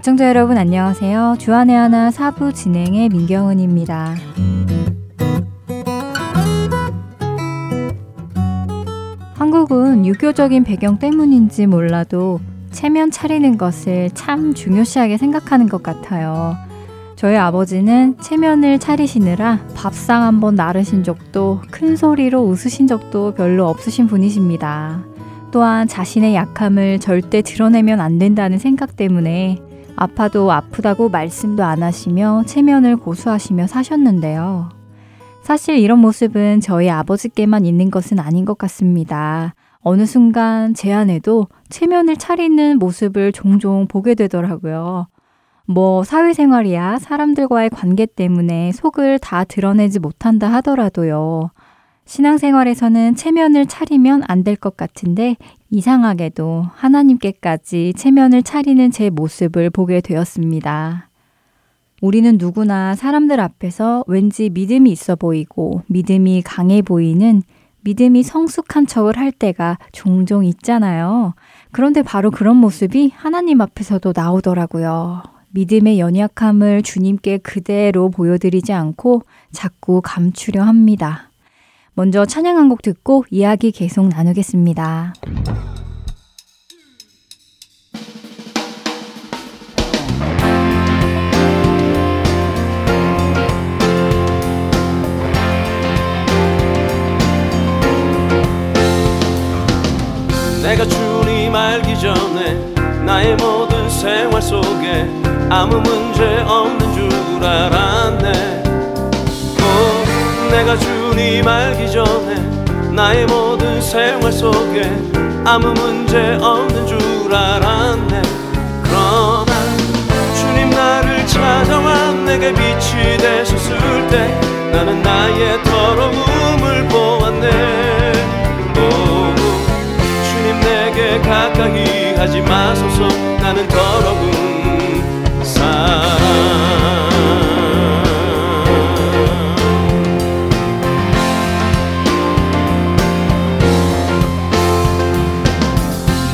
애청자 여러분 안녕하세요. 주안의 하나 사부 진행의 민경은입니다. 한국은 유교적인 배경 때문인지 몰라도 체면 차리는 것을 참 중요시하게 생각하는 것 같아요. 저희 아버지는 체면을 차리시느라 밥상 한번 나르신 적도 큰 소리로 웃으신 적도 별로 없으신 분이십니다. 또한 자신의 약함을 절대 드러내면 안 된다는 생각 때문에 아파도 아프다고 말씀도 안 하시며 체면을 고수하시며 사셨는데요. 사실 이런 모습은 저희 아버지께만 있는 것은 아닌 것 같습니다. 어느 순간 제 안에도 체면을 차리는 모습을 종종 보게 되더라고요. 뭐 사회생활이야 사람들과의 관계 때문에 속을 다 드러내지 못한다 하더라도요. 신앙생활에서는 체면을 차리면 안 될 것 같은데 이상하게도 하나님께까지 체면을 차리는 제 모습을 보게 되었습니다. 우리는 누구나 사람들 앞에서 왠지 믿음이 있어 보이고 믿음이 강해 보이는 믿음이 성숙한 척을 할 때가 종종 있잖아요. 그런데 바로 그런 모습이 하나님 앞에서도 나오더라고요. 믿음의 연약함을 주님께 그대로 보여드리지 않고 자꾸 감추려 합니다. 먼저 찬양 한 곡 듣고 이야기 계속 나누겠습니다. 내가 주님 알기 전에 나의 모든 생활 속에 아무 문제 없는 줄 알았네 꼭 내가 주 님 알기 전에 나의 모든 생활 속에 아무 문제 없는 줄 알았네. 그러나 주님 나를 찾아와 내게 빛이 되셨을 때 나는 나의 더러움을 보았네. 오, 주님 내게 가까이 하지 마소서. 나는 더러운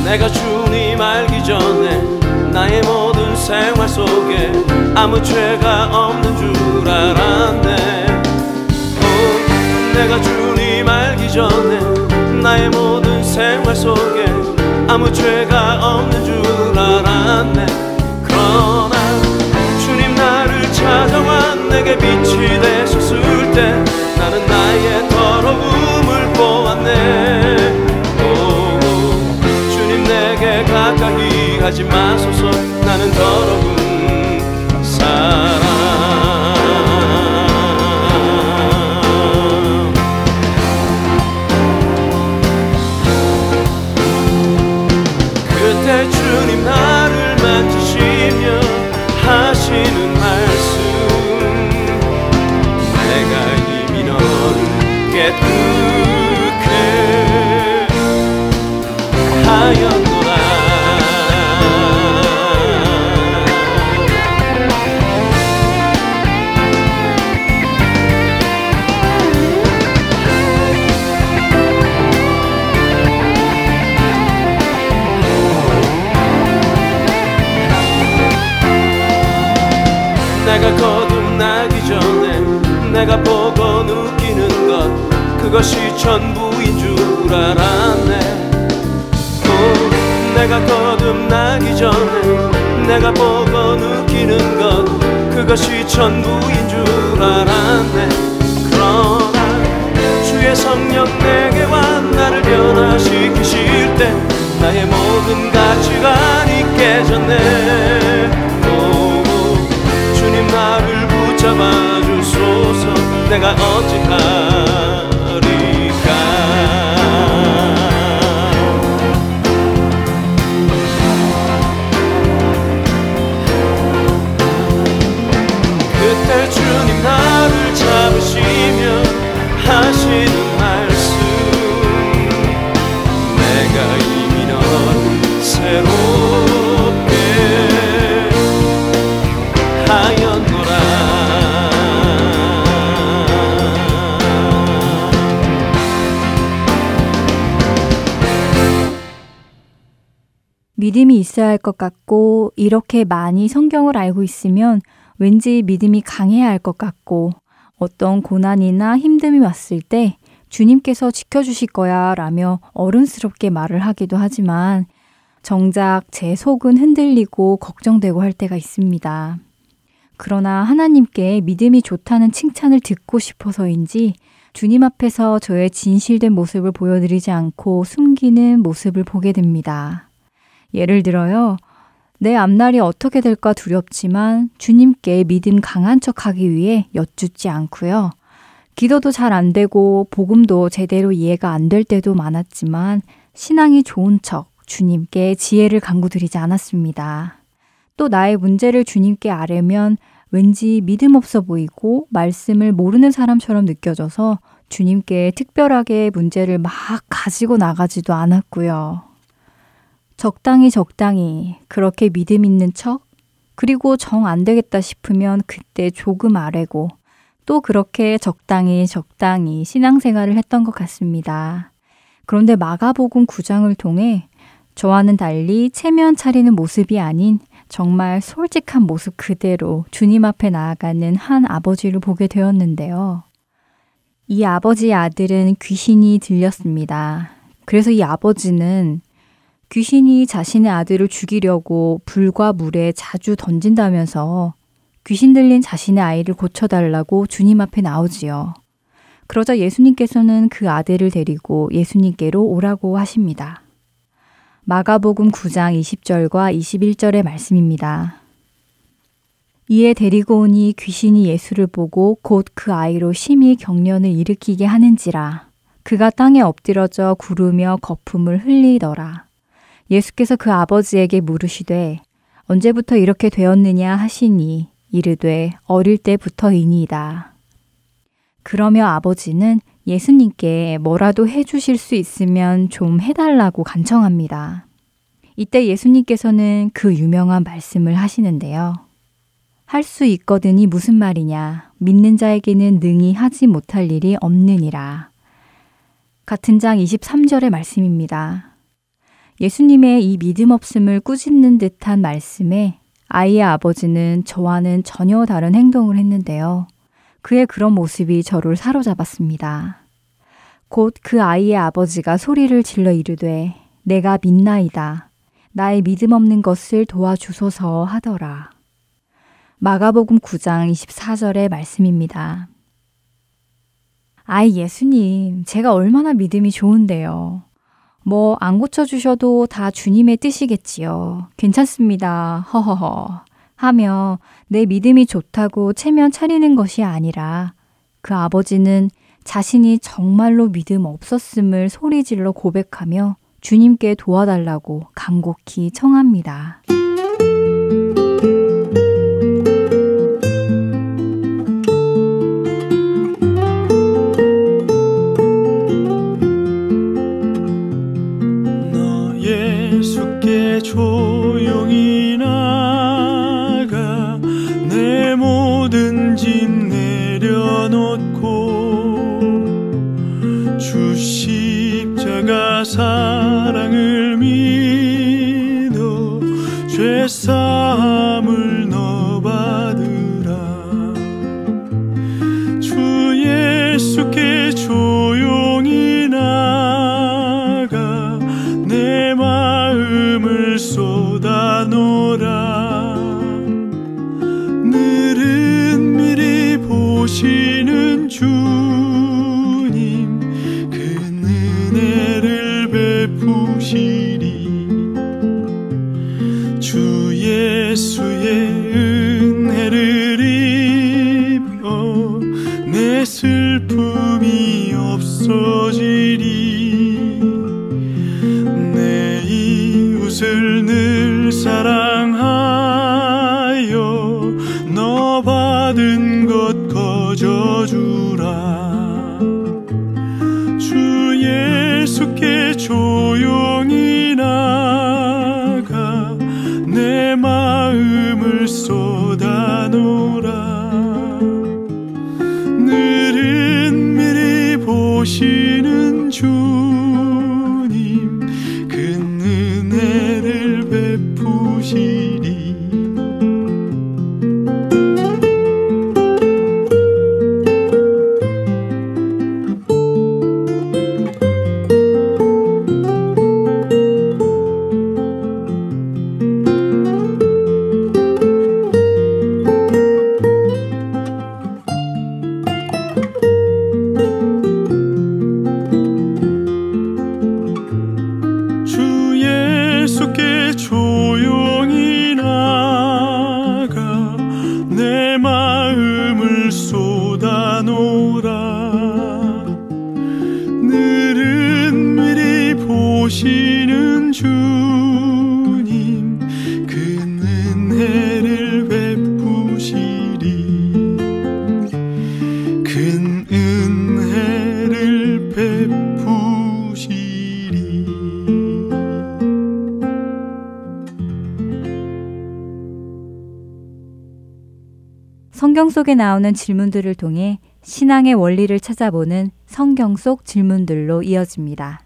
내가 주님 알기 전에 나의 모든 생활 속에 아무 죄가 없는 줄 알았네. 오, 내가 주님 알기 전에 나의 모든 생활 속에 아무 죄가 없는 줄 알았네. 그러나 주님 나를 찾아와 내게 빛이 되셨을 때 나는 나의 더러움을 보았네 하지 마소서. 나는 더러운 사람. 그때 주님 나를 만지시며 하시는 말씀. 내가 이미 너를 깨끗해 하였 내가 거듭나기 전에 내가 보고 느끼는 것 그것이 전부인 줄 알았네. 오, 내가 거듭나기 전에 내가 보고 느끼는 것 그것이 전부인 줄 알았네. 그러나 주의 성령 내게 와 나를 변화시키실 때 나의 모든 가치관이 깨졌네 주님 나를 붙잡아 주소서. 내가 어찌하리까? 그때 주님 나를 잡으시며 하시는 말씀. 내가 이미 넌 새롭게 믿음이 있어야 할 것 같고, 이렇게 많이 성경을 알고 있으면 왠지 믿음이 강해야 할 것 같고, 어떤 고난이나 힘듦이 왔을 때 주님께서 지켜주실 거야 라며 어른스럽게 말을 하기도 하지만 정작 제 속은 흔들리고 걱정되고 할 때가 있습니다. 그러나 하나님께 믿음이 좋다는 칭찬을 듣고 싶어서인지 주님 앞에서 저의 진실된 모습을 보여드리지 않고 숨기는 모습을 보게 됩니다. 예를 들어요. 내 앞날이 어떻게 될까 두렵지만 주님께 믿음 강한 척 하기 위해 여쭙지 않고요. 기도도 잘 안 되고 복음도 제대로 이해가 안 될 때도 많았지만 신앙이 좋은 척 주님께 지혜를 강구드리지 않았습니다. 또 나의 문제를 주님께 아뢰면 왠지 믿음 없어 보이고 말씀을 모르는 사람처럼 느껴져서 주님께 특별하게 문제를 막 가지고 나가지도 않았고요. 적당히 적당히 그렇게 믿음 있는 척 그리고 정 안 되겠다 싶으면 그때 조금 아래고 또 그렇게 적당히 적당히 신앙생활을 했던 것 같습니다. 그런데 마가복음 9장을 통해 저와는 달리 체면 차리는 모습이 아닌 정말 솔직한 모습 그대로 주님 앞에 나아가는 한 아버지를 보게 되었는데요. 이 아버지의 아들은 귀신이 들렸습니다. 그래서 이 아버지는 귀신이 자신의 아들을 죽이려고 불과 물에 자주 던진다면서 귀신 들린 자신의 아이를 고쳐달라고 주님 앞에 나오지요. 그러자 예수님께서는 그 아들을 데리고 예수님께로 오라고 하십니다. 마가복음 9장 20절과 21절의 말씀입니다. 이에 데리고 오니 귀신이 예수를 보고 곧 그 아이로 심히 경련을 일으키게 하는지라 그가 땅에 엎드러져 구르며 거품을 흘리더라. 예수께서 그 아버지에게 물으시되 언제부터 이렇게 되었느냐 하시니 이르되 어릴 때부터이니이다. 그러며 아버지는 예수님께 뭐라도 해주실 수 있으면 좀 해달라고 간청합니다. 이때 예수님께서는 그 유명한 말씀을 하시는데요. 할 수 있거든이 무슨 말이냐. 믿는 자에게는 능히 하지 못할 일이 없느니라. 같은 장 23절의 말씀입니다. 예수님의 이 믿음 없음을 꾸짖는 듯한 말씀에 아이의 아버지는 저와는 전혀 다른 행동을 했는데요. 그의 그런 모습이 저를 사로잡았습니다. 곧 그 아이의 아버지가 소리를 질러 이르되 내가 믿나이다. 나의 믿음 없는 것을 도와주소서 하더라. 마가복음 9장 24절의 말씀입니다. 아이 예수님, 제가 얼마나 믿음이 좋은데요. 뭐 안 고쳐주셔도 다 주님의 뜻이겠지요. 괜찮습니다. 허허허. 하며 내 믿음이 좋다고 체면 차리는 것이 아니라 그 아버지는 자신이 정말로 믿음 없었음을 소리질러 고백하며 주님께 도와달라고 간곡히 청합니다. 사랑을 믿어 죄사 속에 나오는 질문들을 통해 신앙의 원리를 찾아보는 성경 속 질문들로 이어집니다.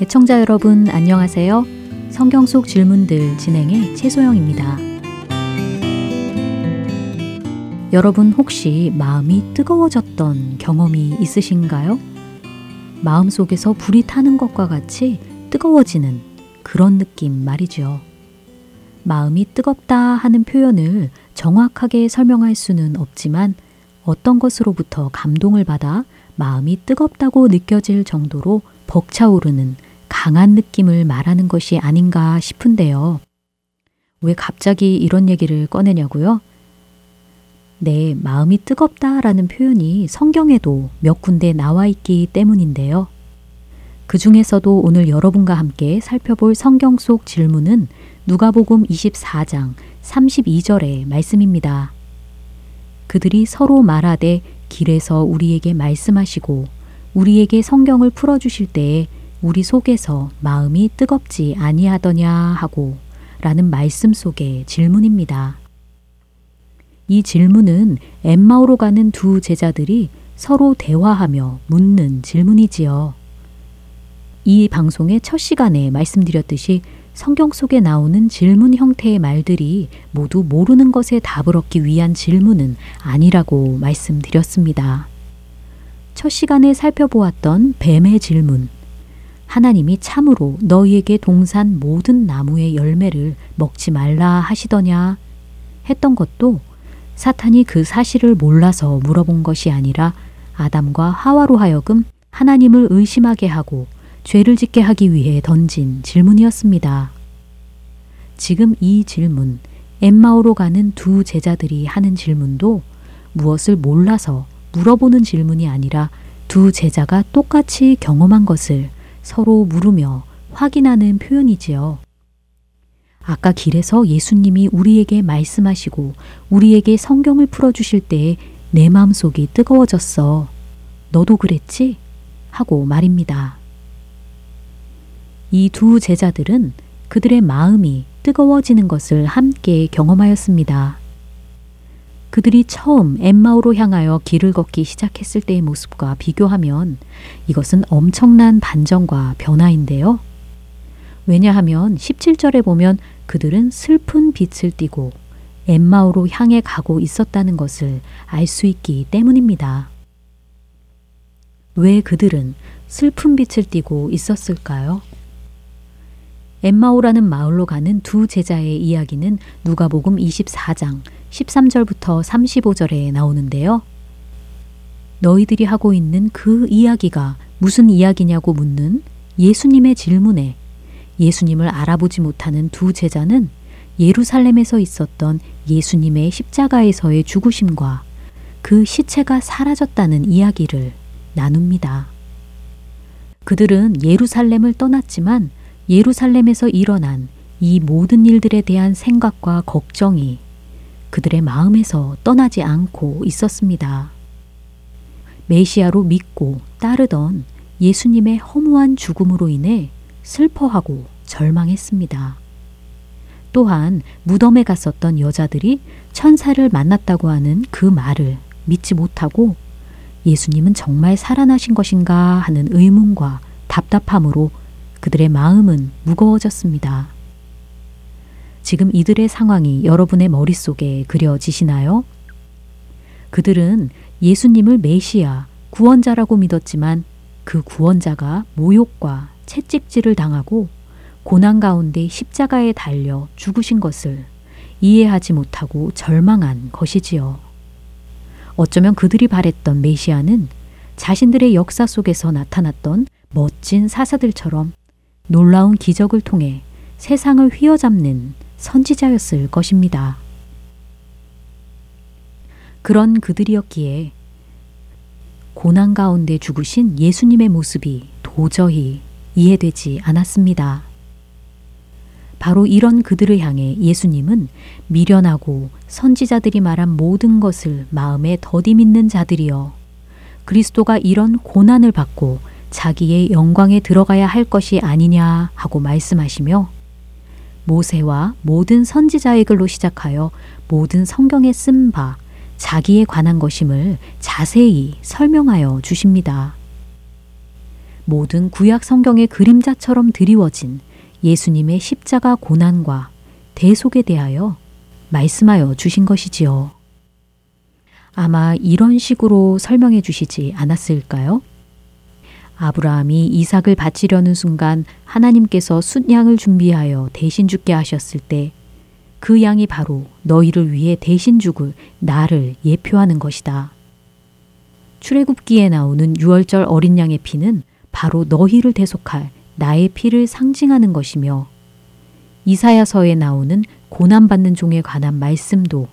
애청자 여러분 안녕하세요. 성경 속 질문들 진행의 최소영입니다. 여러분 혹시 마음이 뜨거워졌던 경험이 있으신가요? 마음 속에서 불이 타는 것과 같이 뜨거워지는 그런 느낌 말이죠. 마음이 뜨겁다 하는 표현을 정확하게 설명할 수는 없지만 어떤 것으로부터 감동을 받아 마음이 뜨겁다고 느껴질 정도로 벅차오르는 강한 느낌을 말하는 것이 아닌가 싶은데요. 왜 갑자기 이런 얘기를 꺼내냐고요? 네, 마음이 뜨겁다라는 표현이 성경에도 몇 군데 나와 있기 때문인데요. 그 중에서도 오늘 여러분과 함께 살펴볼 성경 속 질문은 누가복음 24장 32절의 말씀입니다. 그들이 서로 말하되 길에서 우리에게 말씀하시고 우리에게 성경을 풀어 주실 때에 우리 속에서 마음이 뜨겁지 아니하더냐 하고 라는 말씀 속의 질문입니다. 이 질문은 엠마오로 가는 두 제자들이 서로 대화하며 묻는 질문이지요. 이 방송의 첫 시간에 말씀드렸듯이 성경 속에 나오는 질문 형태의 말들이 모두 모르는 것에 답을 얻기 위한 질문은 아니라고 말씀드렸습니다. 첫 시간에 살펴보았던 뱀의 질문. 하나님이 참으로 너희에게 동산 모든 나무의 열매를 먹지 말라 하시더냐 했던 것도 사탄이 그 사실을 몰라서 물어본 것이 아니라 아담과 하와로 하여금 하나님을 의심하게 하고 죄를 짓게 하기 위해 던진 질문이었습니다. 지금 이 질문, 엠마오로 가는 두 제자들이 하는 질문도 무엇을 몰라서 물어보는 질문이 아니라 두 제자가 똑같이 경험한 것을 서로 물으며 확인하는 표현이지요. 아까 길에서 예수님이 우리에게 말씀하시고 우리에게 성경을 풀어주실 때에 내 마음속이 뜨거워졌어. 너도 그랬지? 하고 말입니다. 이 두 제자들은 그들의 마음이 뜨거워지는 것을 함께 경험하였습니다. 그들이 처음 엠마오로 향하여 길을 걷기 시작했을 때의 모습과 비교하면 이것은 엄청난 반전과 변화인데요. 왜냐하면 17절에 보면 그들은 슬픈 빛을 띠고 엠마오로 향해 가고 있었다는 것을 알 수 있기 때문입니다. 왜 그들은 슬픈 빛을 띠고 있었을까요? 엠마오라는 마을로 가는 두 제자의 이야기는 누가복음 24장 13절부터 35절에 나오는데요. 너희들이 하고 있는 그 이야기가 무슨 이야기냐고 묻는 예수님의 질문에 예수님을 알아보지 못하는 두 제자는 예루살렘에서 있었던 예수님의 십자가에서의 죽으심과 그 시체가 사라졌다는 이야기를 나눕니다. 그들은 예루살렘을 떠났지만 예루살렘에서 일어난 이 모든 일들에 대한 생각과 걱정이 그들의 마음에서 떠나지 않고 있었습니다. 메시아로 믿고 따르던 예수님의 허무한 죽음으로 인해 슬퍼하고 절망했습니다. 또한 무덤에 갔었던 여자들이 천사를 만났다고 하는 그 말을 믿지 못하고 예수님은 정말 살아나신 것인가 하는 의문과 답답함으로 그들의 마음은 무거워졌습니다. 지금 이들의 상황이 여러분의 머릿속에 그려지시나요? 그들은 예수님을 메시아, 구원자라고 믿었지만 그 구원자가 모욕과 채찍질을 당하고 고난 가운데 십자가에 달려 죽으신 것을 이해하지 못하고 절망한 것이지요. 어쩌면 그들이 바랬던 메시아는 자신들의 역사 속에서 나타났던 멋진 사사들처럼 놀라운 기적을 통해 세상을 휘어잡는 선지자였을 것입니다. 그런 그들이었기에 고난 가운데 죽으신 예수님의 모습이 도저히 이해되지 않았습니다. 바로 이런 그들을 향해 예수님은 미련하고 선지자들이 말한 모든 것을 마음에 더디 믿는 자들이여 그리스도가 이런 고난을 받고 자기의 영광에 들어가야 할 것이 아니냐 하고 말씀하시며 모세와 모든 선지자의 글로 시작하여 모든 성경에 쓴 바 자기에 관한 것임을 자세히 설명하여 주십니다. 모든 구약 성경의 그림자처럼 드리워진 예수님의 십자가 고난과 대속에 대하여 말씀하여 주신 것이지요. 아마 이런 식으로 설명해 주시지 않았을까요? 아브라함이 이삭을 바치려는 순간 하나님께서 숫양을 준비하여 대신 죽게 하셨을 때 그 양이 바로 너희를 위해 대신 죽을 나를 예표하는 것이다. 출애굽기에 나오는 유월절 어린 양의 피는 바로 너희를 대속할 나의 피를 상징하는 것이며 이사야서에 나오는 고난받는 종에 관한 말씀도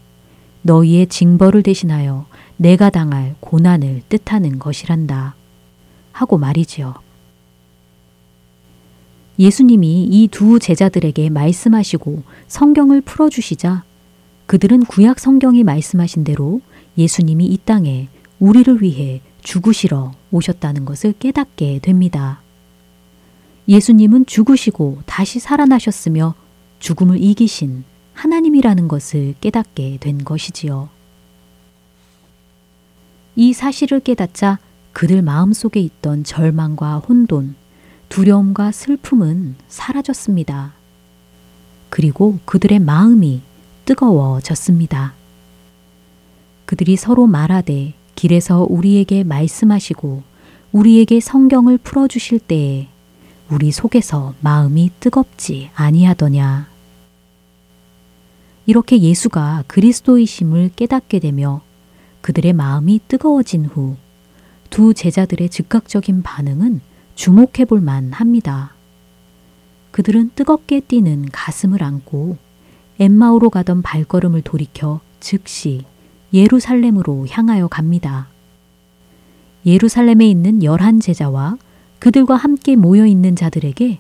너희의 징벌을 대신하여 내가 당할 고난을 뜻하는 것이란다. 하고 말이지요. 예수님이 이 두 제자들에게 말씀하시고 성경을 풀어주시자 그들은 구약 성경이 말씀하신 대로 예수님이 이 땅에 우리를 위해 죽으시러 오셨다는 것을 깨닫게 됩니다. 예수님은 죽으시고 다시 살아나셨으며 죽음을 이기신 하나님이라는 것을 깨닫게 된 것이지요. 이 사실을 깨닫자 그들 마음속에 있던 절망과 혼돈, 두려움과 슬픔은 사라졌습니다. 그리고 그들의 마음이 뜨거워졌습니다. 그들이 서로 말하되 길에서 우리에게 말씀하시고 우리에게 성경을 풀어 주실 때에 우리 속에서 마음이 뜨겁지 아니하더냐. 이렇게 예수가 그리스도이심을 깨닫게 되며 그들의 마음이 뜨거워진 후 두 제자들의 즉각적인 반응은 주목해 볼 만합니다. 그들은 뜨겁게 뛰는 가슴을 안고 엠마오로 가던 발걸음을 돌이켜 즉시 예루살렘으로 향하여 갑니다. 예루살렘에 있는 열한 제자와 그들과 함께 모여 있는 자들에게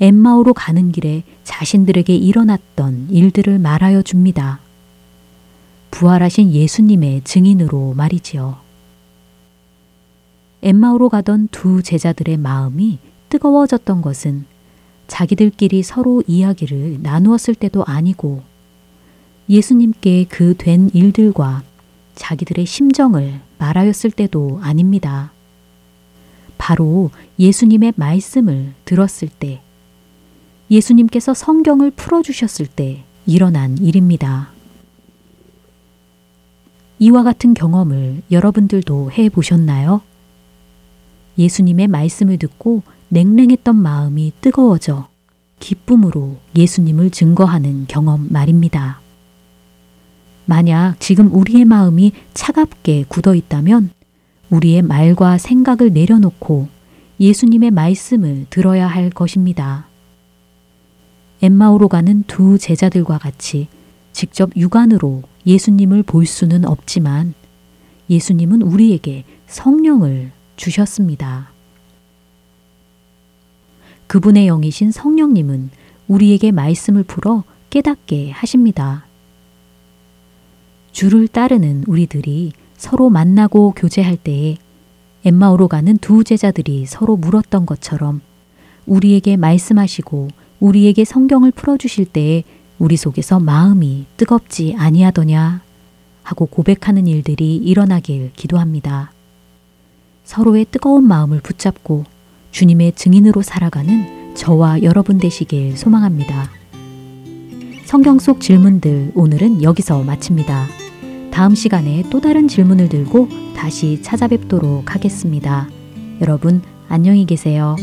엠마오로 가는 길에 자신들에게 일어났던 일들을 말하여 줍니다. 부활하신 예수님의 증인으로 말이지요. 엠마오로 가던 두 제자들의 마음이 뜨거워졌던 것은 자기들끼리 서로 이야기를 나누었을 때도 아니고 예수님께 그 된 일들과 자기들의 심정을 말하였을 때도 아닙니다. 바로 예수님의 말씀을 들었을 때, 예수님께서 성경을 풀어주셨을 때 일어난 일입니다. 이와 같은 경험을 여러분들도 해 보셨나요? 예수님의 말씀을 듣고 냉랭했던 마음이 뜨거워져 기쁨으로 예수님을 증거하는 경험 말입니다. 만약 지금 우리의 마음이 차갑게 굳어 있다면 우리의 말과 생각을 내려놓고 예수님의 말씀을 들어야 할 것입니다. 엠마오로 가는 두 제자들과 같이 직접 육안으로 예수님을 볼 수는 없지만 예수님은 우리에게 성령을 주셨습니다. 그분의 영이신 성령님은 우리에게 말씀을 풀어 깨닫게 하십니다. 주를 따르는 우리들이 서로 만나고 교제할 때에 엠마오로 가는 두 제자들이 서로 물었던 것처럼 우리에게 말씀하시고 우리에게 성경을 풀어주실 때에 우리 속에서 마음이 뜨겁지 아니하더냐 하고 고백하는 일들이 일어나길 기도합니다. 서로의 뜨거운 마음을 붙잡고 주님의 증인으로 살아가는 저와 여러분 되시길 소망합니다. 성경 속 질문들 오늘은 여기서 마칩니다. 다음 시간에 또 다른 질문을 들고 다시 찾아뵙도록 하겠습니다. 여러분, 안녕히 계세요.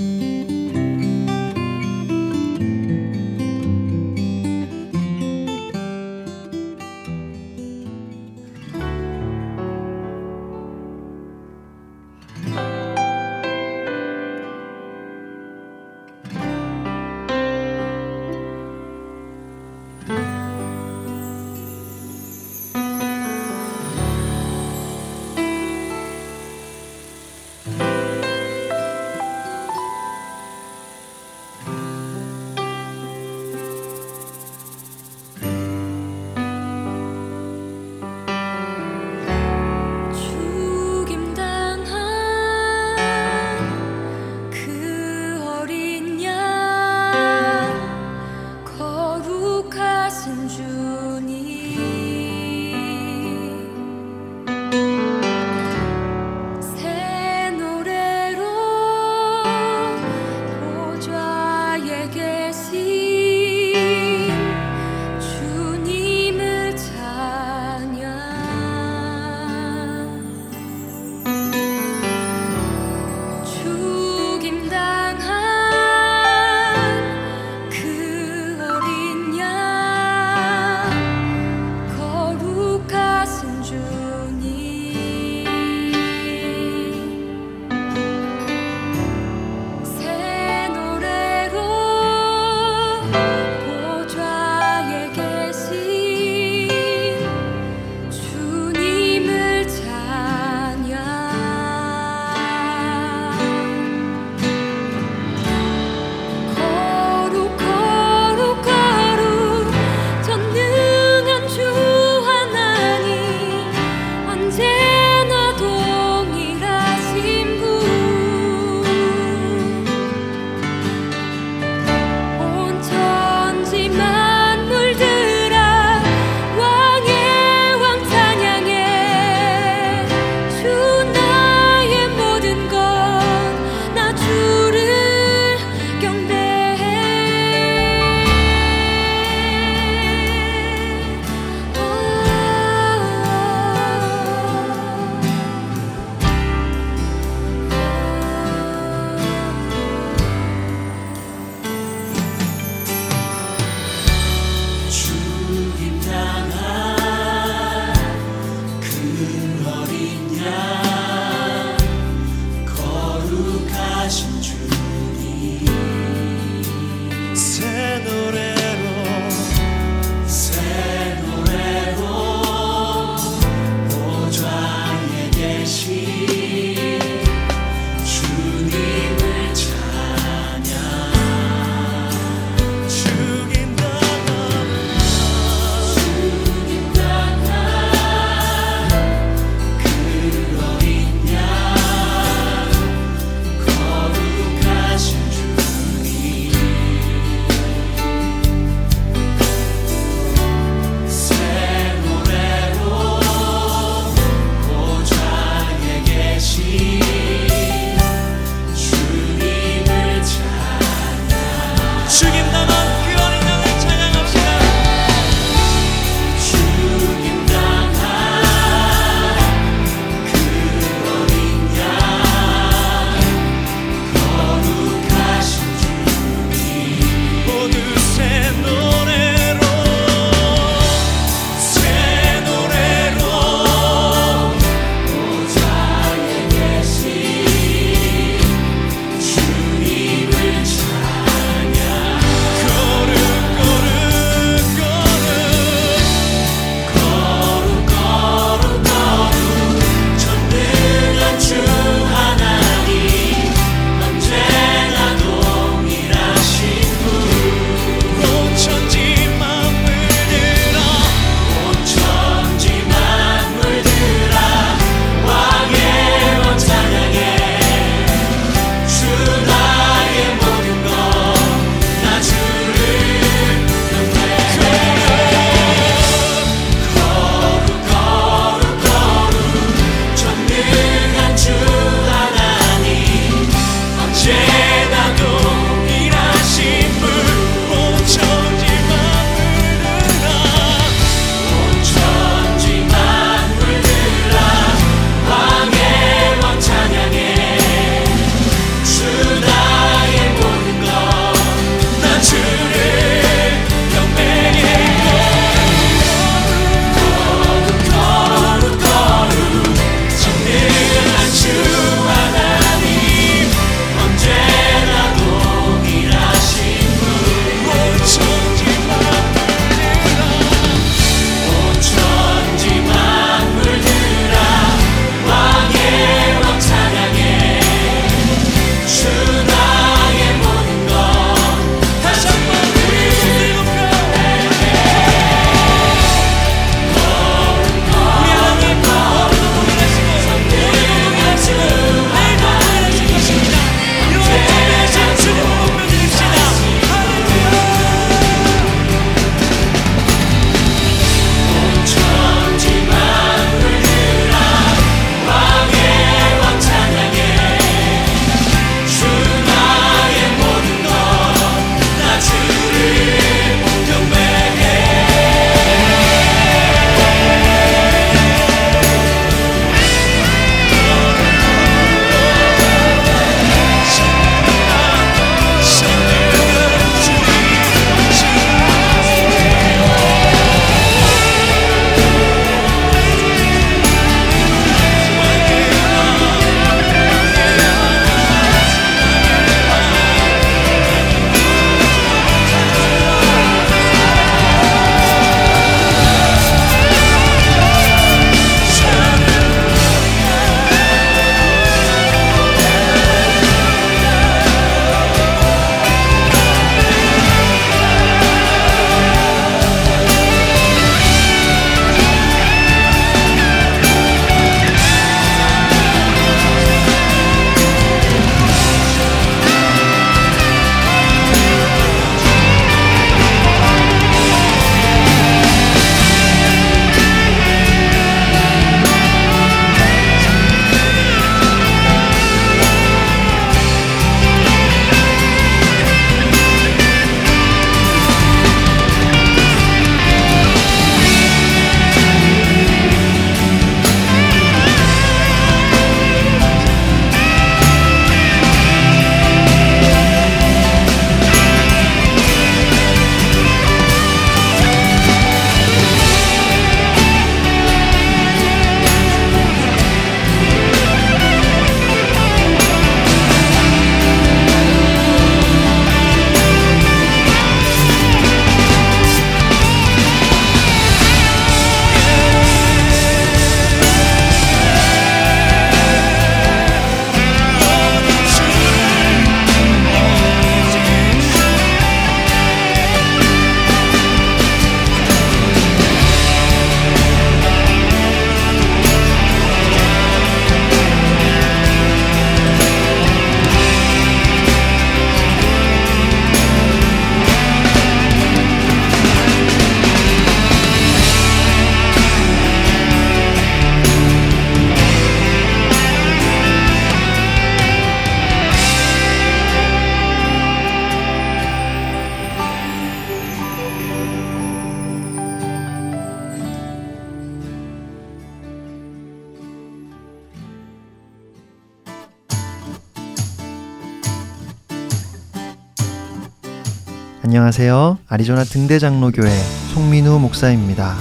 안녕하세요. 아리조나 등대장로교회 송민우 목사입니다.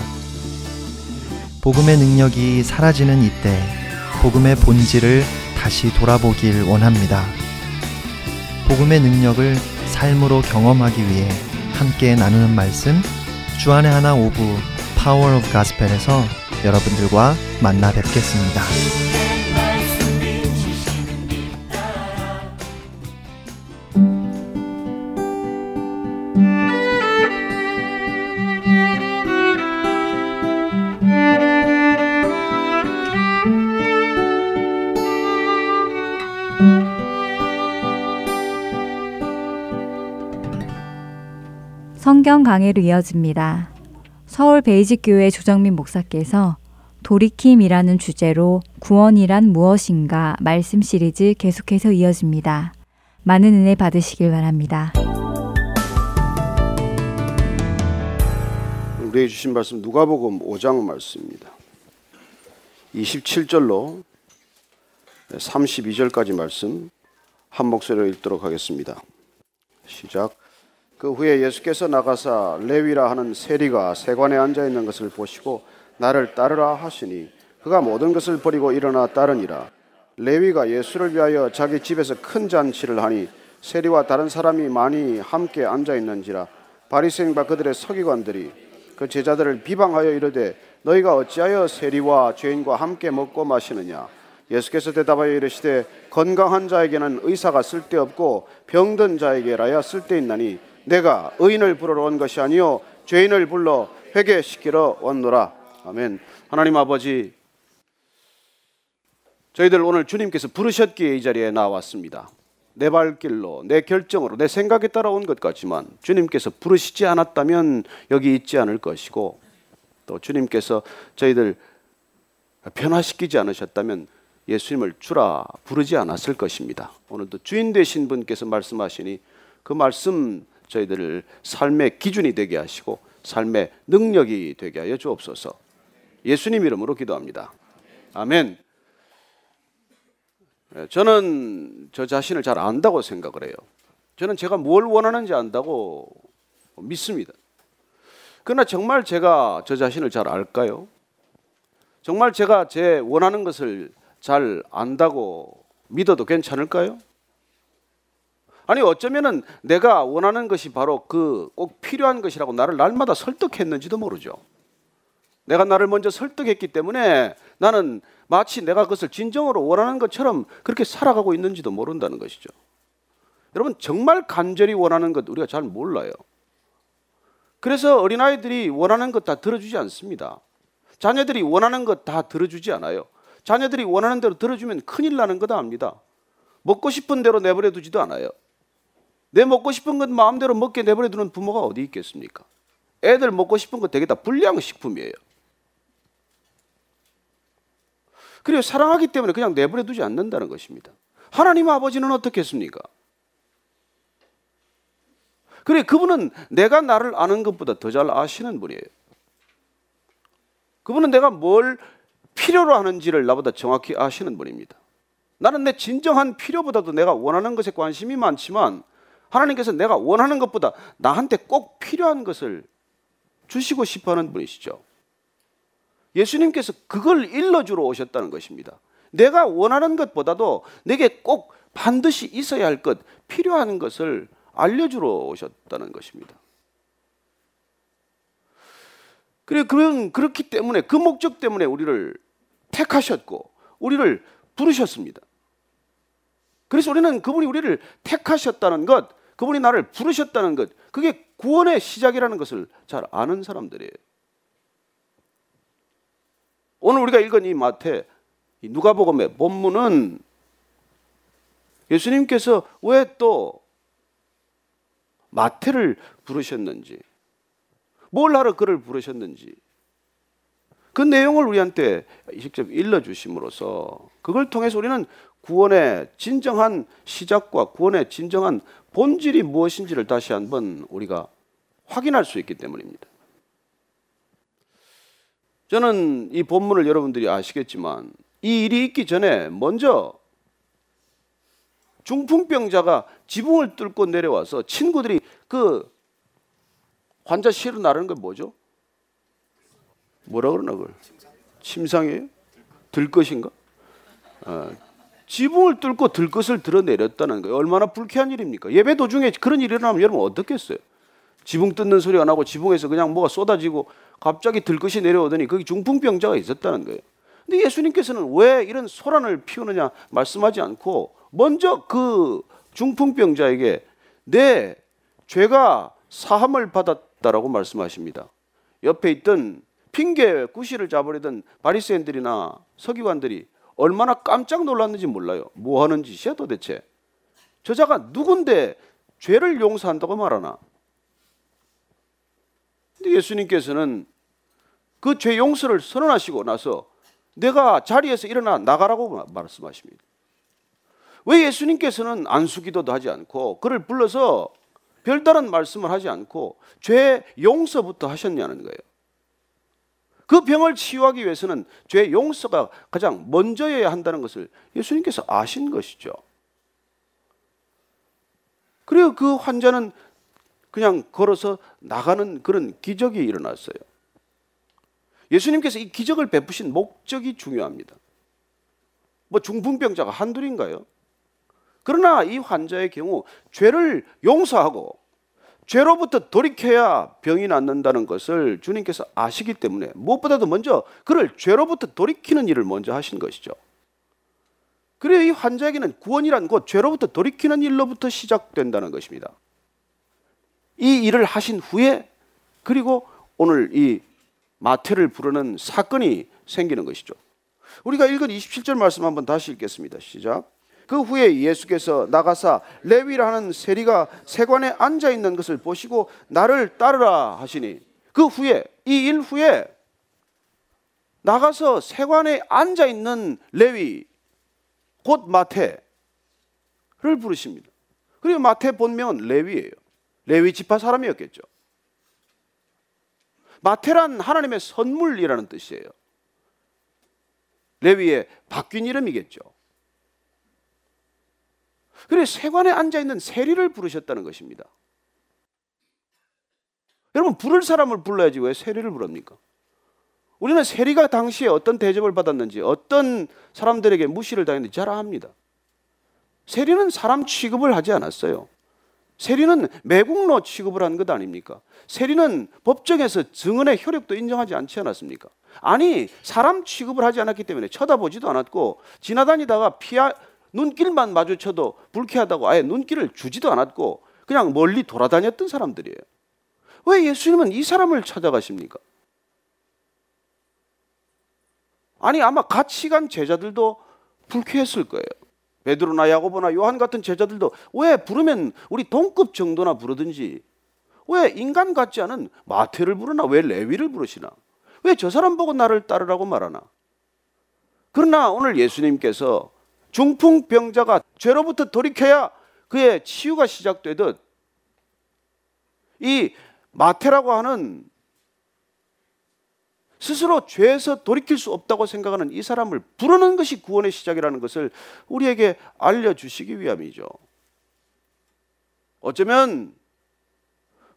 복음의 능력이 사라지는 이때 복음의 본질을 다시 돌아보길 원합니다. 복음의 능력을 삶으로 경험하기 위해 함께 나누는 말씀 주안의 하나 오브 파워 오브 Gospel에서 여러분들과 만나 뵙겠습니다. 성경 강해로 이어집니다. 서울 베이직교회 조정민 목사께서 돌이킴이라는 주제로 구원이란 무엇인가 말씀 시리즈 계속해서 이어집니다. 많은 은혜 받으시길 바랍니다. 우리에게 주신 말씀 누가복음 5장 말씀입니다. 27절로 32절까지 말씀 한 목소리로 읽도록 하겠습니다. 시작. 그 후에 예수께서 나가사 레위라 하는 세리가 세관에 앉아 있는 것을 보시고 나를 따르라 하시니 그가 모든 것을 버리고 일어나 따르니라. 레위가 예수를 위하여 자기 집에서 큰 잔치를 하니 세리와 다른 사람이 많이 함께 앉아 있는지라 바리새인과 그들의 서기관들이 그 제자들을 비방하여 이르되 너희가 어찌하여 세리와 죄인과 함께 먹고 마시느냐 예수께서 대답하여 이르시되 건강한 자에게는 의사가 쓸데없고 병든 자에게라야 쓸데있나니 내가 의인을 부르러 온 것이 아니요 죄인을 불러 회개시키러 왔노라. 아멘. 하나님 아버지 저희들 오늘 주님께서 부르셨기에 이 자리에 나왔습니다. 내 발길로 내 결정으로 내 생각에 따라 온 것 같지만 주님께서 부르시지 않았다면 여기 있지 않을 것이고 또 주님께서 저희들 변화시키지 않으셨다면 예수님을 주라 부르지 않았을 것입니다. 오늘도 주인 되신 분께서 말씀하시니 그 말씀 저희들을 삶의 기준이 되게 하시고 삶의 능력이 되게 하여 주옵소서. 예수님 이름으로 기도합니다. 아멘. 예, 저는 저 자신을 잘 안다고 생각을 해요. 저는 제가 뭘 원하는지 안다고 믿습니다. 그러나 정말 제가 저 자신을 잘 알까요? 정말 제가 제 원하는 것을 잘 안다고 믿어도 괜찮을까요? 아니 어쩌면은 내가 원하는 것이 바로 그 꼭 필요한 것이라고 나를 날마다 설득했는지도 모르죠. 내가 나를 먼저 설득했기 때문에 나는 마치 내가 그것을 진정으로 원하는 것처럼 그렇게 살아가고 있는지도 모른다는 것이죠. 여러분 정말 간절히 원하는 것 우리가 잘 몰라요. 그래서 어린아이들이 원하는 것 다 들어주지 않습니다. 자녀들이 원하는 것 다 들어주지 않아요. 자녀들이 원하는 대로 들어주면 큰일 나는 거다 압니다. 먹고 싶은 대로 내버려 두지도 않아요. 내 먹고 싶은 것 마음대로 먹게 내버려 두는 부모가 어디 있겠습니까? 애들 먹고 싶은 거 되게 다 불량식품이에요. 그리고 사랑하기 때문에 그냥 내버려 두지 않는다는 것입니다. 하나님 아버지는 어떻겠습니까? 그래 그분은 내가 나를 아는 것보다 더 잘 아시는 분이에요. 그분은 내가 뭘 필요로 하는지를 나보다 정확히 아시는 분입니다. 나는 내 진정한 필요보다도 내가 원하는 것에 관심이 많지만 하나님께서 내가 원하는 것보다 나한테 꼭 필요한 것을 주시고 싶어 하는 분이시죠. 예수님께서 그걸 일러주러 오셨다는 것입니다. 내가 원하는 것보다도 내게 꼭 반드시 있어야 할 것, 필요한 것을 알려주러 오셨다는 것입니다. 그래, 그런, 그렇기 때문에, 그 목적 때문에 우리를 택하셨고, 우리를 부르셨습니다. 그래서 우리는 그분이 우리를 택하셨다는 것, 그분이 나를 부르셨다는 것, 그게 구원의 시작이라는 것을 잘 아는 사람들이에요. 오늘 우리가 읽은 이 마태, 이 누가복음의 본문은 예수님께서 왜 또 마태를 부르셨는지, 뭘 하러 그를 부르셨는지, 그 내용을 우리한테 직접 일러주심으로써 그걸 통해서 우리는 구원의 진정한 시작과 구원의 진정한 본질이 무엇인지를 다시 한번 우리가 확인할 수 있기 때문입니다. 저는 이 본문을 여러분들이 아시겠지만 이 일이 있기 전에 먼저 중풍병자가 지붕을 뚫고 내려와서 친구들이 그 환자 실어 나르는 건 뭐죠? 뭐라 그러나 그걸? 침상이에요? 들 것인가? 어, 지붕을 뚫고 들 것을 드러내렸다는 거예요. 얼마나 불쾌한 일입니까? 예배 도중에 그런 일이 일어나면 여러분 어떻겠어요? 지붕 뜯는 소리가 나고 지붕에서 그냥 뭐가 쏟아지고 갑자기 들 것이 내려오더니 거기 중풍병자가 있었다는 거예요. 근데 예수님께서는 왜 이런 소란을 피우느냐 말씀하지 않고 먼저 그 중풍병자에게 내 죄가 사함을 받았다라고 말씀하십니다. 옆에 있던 핑계 구실을 잡으려던 바리새인들이나 서기관들이 얼마나 깜짝 놀랐는지 몰라요. 뭐 하는 짓이야 도대체? 저자가 누군데 죄를 용서한다고 말하나? 근데 예수님께서는 그 죄 용서를 선언하시고 나서 내가 자리에서 일어나 나가라고 말씀하십니다. 왜 예수님께서는 안수기도도 하지 않고 그를 불러서 별다른 말씀을 하지 않고 죄 용서부터 하셨냐는 거예요. 그 병을 치유하기 위해서는 죄 용서가 가장 먼저여야 한다는 것을 예수님께서 아신 것이죠. 그리고 그 환자는 그냥 걸어서 나가는 그런 기적이 일어났어요. 예수님께서 이 기적을 베푸신 목적이 중요합니다. 뭐 중풍병자가 한둘인가요? 그러나 이 환자의 경우 죄를 용서하고 죄로부터 돌이켜야 병이 낫는다는 것을 주님께서 아시기 때문에 무엇보다도 먼저 그를 죄로부터 돌이키는 일을 먼저 하신 것이죠. 그래야 이 환자에게는 구원이란 곧 죄로부터 돌이키는 일로부터 시작된다는 것입니다. 이 일을 하신 후에 그리고 오늘 이 마태를 부르는 사건이 생기는 것이죠. 우리가 읽은 27절 말씀 한번 다시 읽겠습니다. 시작. 그 후에 예수께서 나가사 레위라는 세리가 세관에 앉아 있는 것을 보시고 나를 따르라 하시니 그 후에 이 일 후에 나가서 세관에 앉아 있는 레위 곧 마태를 부르십니다. 그리고 마태 본명은 레위예요. 레위 지파 사람이었겠죠. 마테란 하나님의 선물이라는 뜻이에요. 레위의 바뀐 이름이겠죠. 그래 세관에 앉아 있는 세리를 부르셨다는 것입니다. 여러분 부를 사람을 불러야지 왜 세리를 부릅니까? 우리는 세리가 당시에 어떤 대접을 받았는지 어떤 사람들에게 무시를 당했는지 잘 압니다. 세리는 사람 취급을 하지 않았어요. 세리는 매국노 취급을 한 것 아닙니까? 세리는 법정에서 증언의 효력도 인정하지 않지 않았습니까? 아니 사람 취급을 하지 않았기 때문에 쳐다보지도 않았고 지나다니다가 피하 눈길만 마주쳐도 불쾌하다고 아예 눈길을 주지도 않았고 그냥 멀리 돌아다녔던 사람들이에요. 왜 예수님은 이 사람을 찾아가십니까? 아니 아마 같이 간 제자들도 불쾌했을 거예요. 베드로나 야고보나 요한 같은 제자들도 왜 부르면 우리 동급 정도나 부르든지 왜 인간 같지 않은 마태를 부르나 왜 레위를 부르시나 왜 저 사람 보고 나를 따르라고 말하나 그러나 오늘 예수님께서 중풍병자가 죄로부터 돌이켜야 그의 치유가 시작되듯 이 마태라고 하는 스스로 죄에서 돌이킬 수 없다고 생각하는 이 사람을 부르는 것이 구원의 시작이라는 것을 우리에게 알려주시기 위함이죠. 어쩌면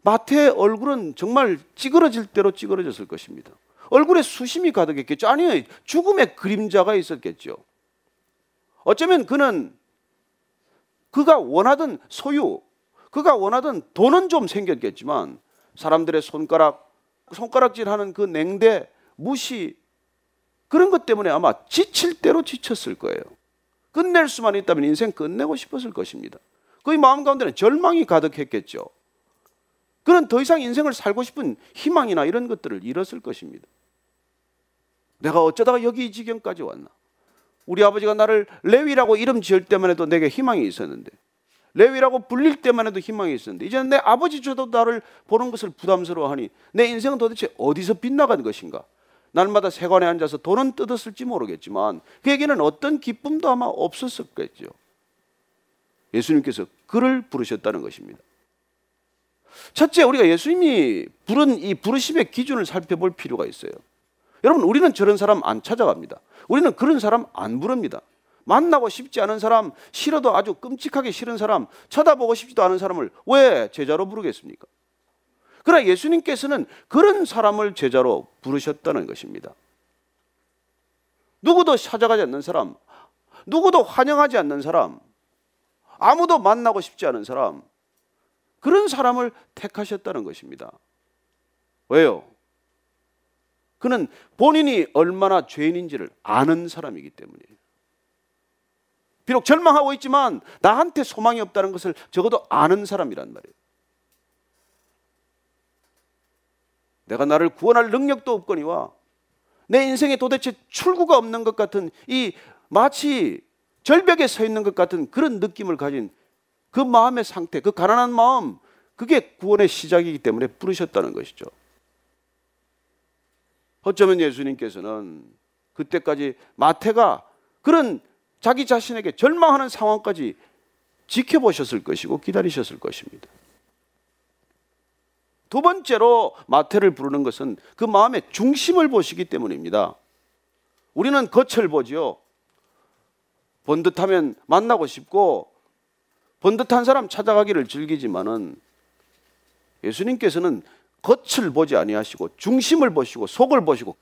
마태의 얼굴은 정말 찌그러질 대로 찌그러졌을 것입니다. 얼굴에 수심이 가득했겠죠. 아니, 죽음의 그림자가 있었겠죠. 어쩌면 그는 그가 원하던 소유, 그가 원하던 돈은 좀 생겼겠지만 사람들의 손가락, 손가락질 하는 그 냉대, 무시 그런 것 때문에 아마 지칠 대로 지쳤을 거예요. 끝낼 수만 있다면 인생 끝내고 싶었을 것입니다. 그의 마음 가운데는 절망이 가득했겠죠. 그는 더 이상 인생을 살고 싶은 희망이나 이런 것들을 잃었을 것입니다. 내가 어쩌다가 여기 이 지경까지 왔나? 우리 아버지가 나를 레위라고 이름 지을 때만 해도 내게 희망이 있었는데 레위라고 불릴 때만 해도 희망이 있었는데 이제는 내 아버지조차도 나를 보는 것을 부담스러워하니 내 인생은 도대체 어디서 빗나간 것인가? 날마다 세관에 앉아서 돈은 뜯었을지 모르겠지만 그에게는 어떤 기쁨도 아마 없었었겠죠. 예수님께서 그를 부르셨다는 것입니다. 첫째, 우리가 예수님이 부른 이 부르심의 기준을 살펴볼 필요가 있어요. 여러분, 우리는 저런 사람 안 찾아갑니다. 우리는 그런 사람 안 부릅니다. 만나고 싶지 않은 사람, 싫어도 아주 끔찍하게 싫은 사람, 쳐다보고 싶지도 않은 사람을 왜 제자로 부르겠습니까? 그러나 예수님께서는 그런 사람을 제자로 부르셨다는 것입니다. 누구도 찾아가지 않는 사람, 누구도 환영하지 않는 사람, 아무도 만나고 싶지 않은 사람, 그런 사람을 택하셨다는 것입니다. 왜요? 그는 본인이 얼마나 죄인인지를 아는 사람이기 때문이에요. 비록 절망하고 있지만 나한테 소망이 없다는 것을 적어도 아는 사람이란 말이에요. 내가 나를 구원할 능력도 없거니와 내 인생에 도대체 출구가 없는 것 같은 이 마치 절벽에 서 있는 것 같은 그런 느낌을 가진 그 마음의 상태, 그 가난한 마음, 그게 구원의 시작이기 때문에 부르셨다는 것이죠. 어쩌면 예수님께서는 그때까지 마태가 그런 자기 자신에게 절망하는 상황까지 지켜보셨을 것이고 기다리셨을 것입니다. 두 번째로 마태를 부르는 것은 그 마음의 중심을 보시기 때문입니다. 우리는 겉을 보지요. 번듯하면 만나고 싶고 번듯한 사람 찾아가기를 즐기지만은 예수님께서는 겉을 보지 아니하시고 중심을 보시고 속을 보시고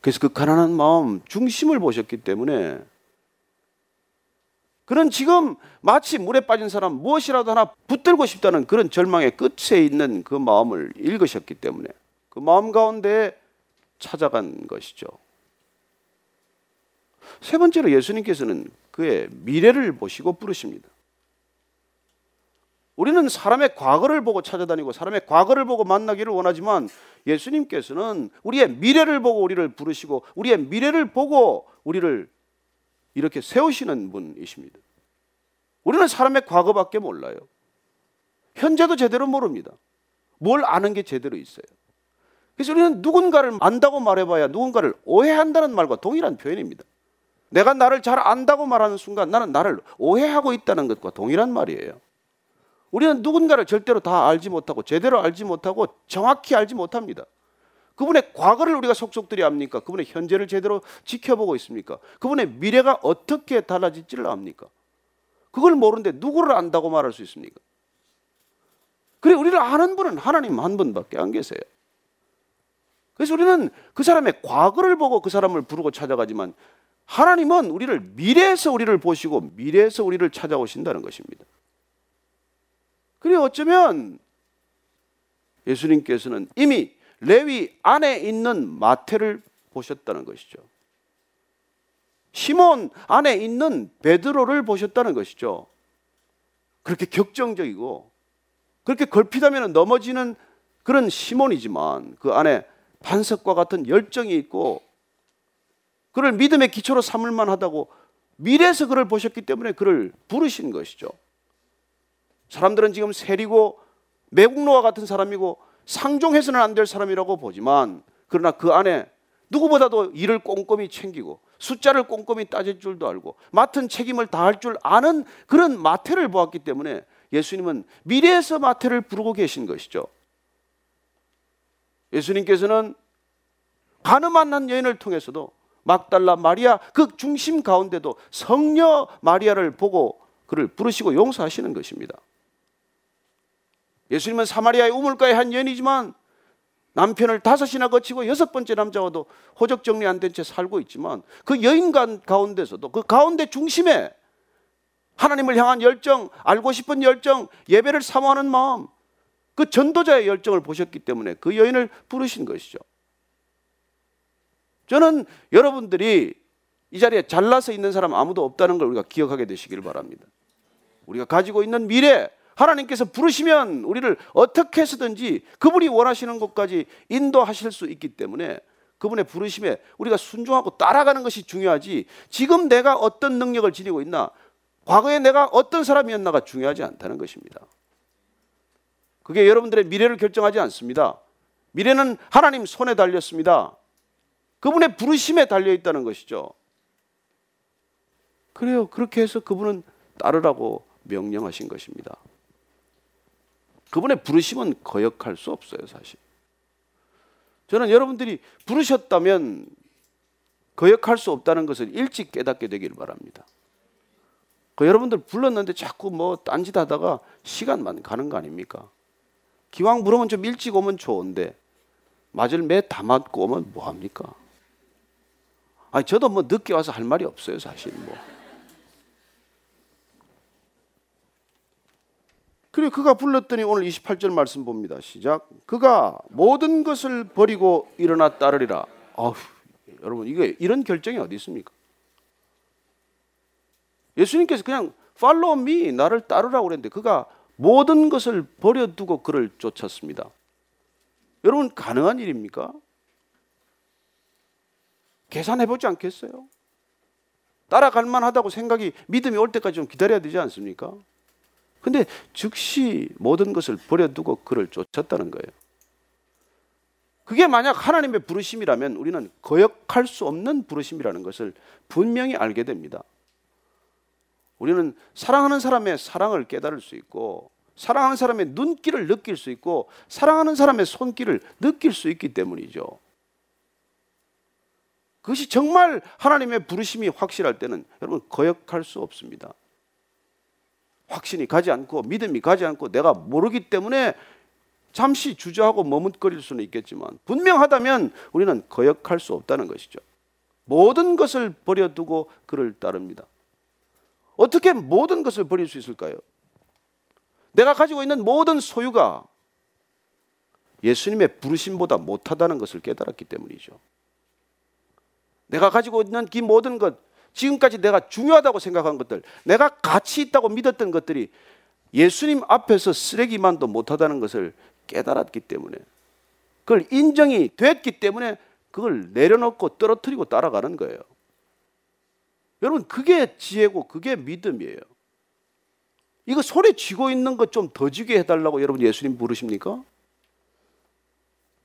그래서 그 가난한 마음 중심을 보셨기 때문에 그는 지금 마치 물에 빠진 사람 무엇이라도 하나 붙들고 싶다는 그런 절망의 끝에 있는 그 마음을 읽으셨기 때문에 그 마음 가운데 찾아간 것이죠. 세 번째로 예수님께서는 그의 미래를 보시고 부르십니다. 우리는 사람의 과거를 보고 찾아다니고 사람의 과거를 보고 만나기를 원하지만 예수님께서는 우리의 미래를 보고 우리를 부르시고 우리의 미래를 보고 우리를 이렇게 세우시는 분이십니다. 우리는 사람의 과거밖에 몰라요. 현재도 제대로 모릅니다. 뭘 아는 게 제대로 있어요. 그래서 우리는 누군가를 안다고 말해봐야 누군가를 오해한다는 말과 동일한 표현입니다. 내가 나를 잘 안다고 말하는 순간 나는 나를 오해하고 있다는 것과 동일한 말이에요. 우리는 누군가를 절대로 다 알지 못하고 제대로 알지 못하고 정확히 알지 못합니다. 그분의 과거를 우리가 속속들이 압니까? 그분의 현재를 제대로 지켜보고 있습니까? 그분의 미래가 어떻게 달라질지를 압니까? 그걸 모르는데 누구를 안다고 말할 수 있습니까? 그래 우리를 아는 분은 하나님 한 분밖에 안 계세요. 그래서 우리는 그 사람의 과거를 보고 그 사람을 부르고 찾아가지만 하나님은 우리를 미래에서 우리를 보시고 미래에서 우리를 찾아오신다는 것입니다. 그래 어쩌면 예수님께서는 이미 레위 안에 있는 마태를 보셨다는 것이죠. 시몬 안에 있는 베드로를 보셨다는 것이죠. 그렇게 격정적이고 그렇게 걸핏하면 넘어지는 그런 시몬이지만 그 안에 반석과 같은 열정이 있고 그를 믿음의 기초로 삼을 만하다고 미래에서 그를 보셨기 때문에 그를 부르신 것이죠. 사람들은 지금 세리고 매국노와 같은 사람이고 상종해서는 안 될 사람이라고 보지만 그러나 그 안에 누구보다도 일을 꼼꼼히 챙기고 숫자를 꼼꼼히 따질 줄도 알고 맡은 책임을 다할 줄 아는 그런 마태를 보았기 때문에 예수님은 미래에서 마태를 부르고 계신 것이죠. 예수님께서는 가늠한 한 여인을 통해서도 막달라 마리아 그 중심 가운데도 성녀 마리아를 보고 그를 부르시고 용서하시는 것입니다. 예수님은 사마리아의 우물가의 한 여인이지만 남편을 다섯이나 거치고 여섯 번째 남자와도 호적 정리 안 된 채 살고 있지만 그 여인 가운데서도 그 가운데 중심에 하나님을 향한 열정, 알고 싶은 열정, 예배를 사모하는 마음, 그 전도자의 열정을 보셨기 때문에 그 여인을 부르신 것이죠. 저는 여러분들이 이 자리에 잘나서 있는 사람 아무도 없다는 걸 우리가 기억하게 되시길 바랍니다. 우리가 가지고 있는 미래, 하나님께서 부르시면 우리를 어떻게 해서든지 그분이 원하시는 곳까지 인도하실 수 있기 때문에 그분의 부르심에 우리가 순종하고 따라가는 것이 중요하지 지금 내가 어떤 능력을 지니고 있나 과거에 내가 어떤 사람이었나가 중요하지 않다는 것입니다. 그게 여러분들의 미래를 결정하지 않습니다. 미래는 하나님 손에 달렸습니다. 그분의 부르심에 달려 있다는 것이죠. 그래요. 그렇게 해서 그분은 따르라고 명령하신 것입니다. 그분의 부르심은 거역할 수 없어요, 사실. 저는 여러분들이 부르셨다면 거역할 수 없다는 것을 일찍 깨닫게 되기를 바랍니다. 그 여러분들 불렀는데 자꾸 뭐 딴짓 하다가 시간만 가는 거 아닙니까? 기왕 부르면 좀 일찍 오면 좋은데 맞을 매 다 맞고 오면 뭐 합니까? 아니 저도 뭐 늦게 와서 할 말이 없어요 사실 뭐. 그리고 그가 불렀더니 오늘 28절 말씀 봅니다. 시작. 그가 모든 것을 버리고 일어나 따르리라. 아휴, 여러분 이게 이런 결정이 어디 있습니까? 예수님께서 그냥 follow me 나를 따르라고 그랬는데 그가 모든 것을 버려두고 그를 쫓았습니다. 여러분 가능한 일입니까? 계산해 보지 않겠어요? 따라갈 만하다고 생각이 믿음이 올 때까지 좀 기다려야 되지 않습니까? 근데 즉시 모든 것을 버려두고 그를 쫓았다는 거예요. 그게 만약 하나님의 부르심이라면 우리는 거역할 수 없는 부르심이라는 것을 분명히 알게 됩니다. 우리는 사랑하는 사람의 사랑을 깨달을 수 있고 사랑하는 사람의 눈길을 느낄 수 있고 사랑하는 사람의 손길을 느낄 수 있기 때문이죠. 그것이 정말 하나님의 부르심이 확실할 때는 여러분 거역할 수 없습니다. 확신이 가지 않고 믿음이 가지 않고 내가 모르기 때문에 잠시 주저하고 머뭇거릴 수는 있겠지만 분명하다면 우리는 거역할 수 없다는 것이죠. 모든 것을 버려두고 그를 따릅니다. 어떻게 모든 것을 버릴 수 있을까요? 내가 가지고 있는 모든 소유가 예수님의 부르심보다 못하다는 것을 깨달았기 때문이죠. 내가 가지고 있는 그 모든 것, 지금까지 내가 중요하다고 생각한 것들, 내가 가치 있다고 믿었던 것들이 예수님 앞에서 쓰레기만도 못하다는 것을 깨달았기 때문에 그걸 인정이 됐기 때문에 그걸 내려놓고 떨어뜨리고 따라가는 거예요. 여러분 그게 지혜고 그게 믿음이에요. 이거 소리 쥐고 있는 것 좀더 쥐게 해달라고 여러분 예수님 부르십니까?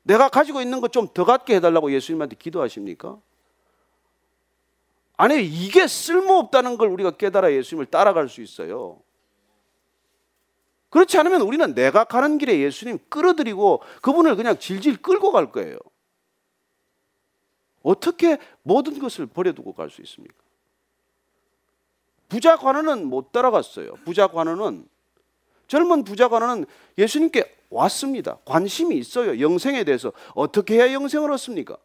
내가 가지고 있는 것 좀 더 갖게 해달라고 예수님한테 기도하십니까? 아니 이게 쓸모없다는 걸 우리가 깨달아 예수님을 따라갈 수 있어요. 그렇지 않으면 우리는 내가 가는 길에 예수님 끌어들이고 그분을 그냥 질질 끌고 갈 거예요. 어떻게 모든 것을 버려두고 갈 수 있습니까? 부자 관원은 못 따라갔어요. 부자 관원은 젊은 부자 관원은 예수님께 왔습니다. 관심이 있어요. 영생에 대해서 어떻게 해야 영생을 얻습니까?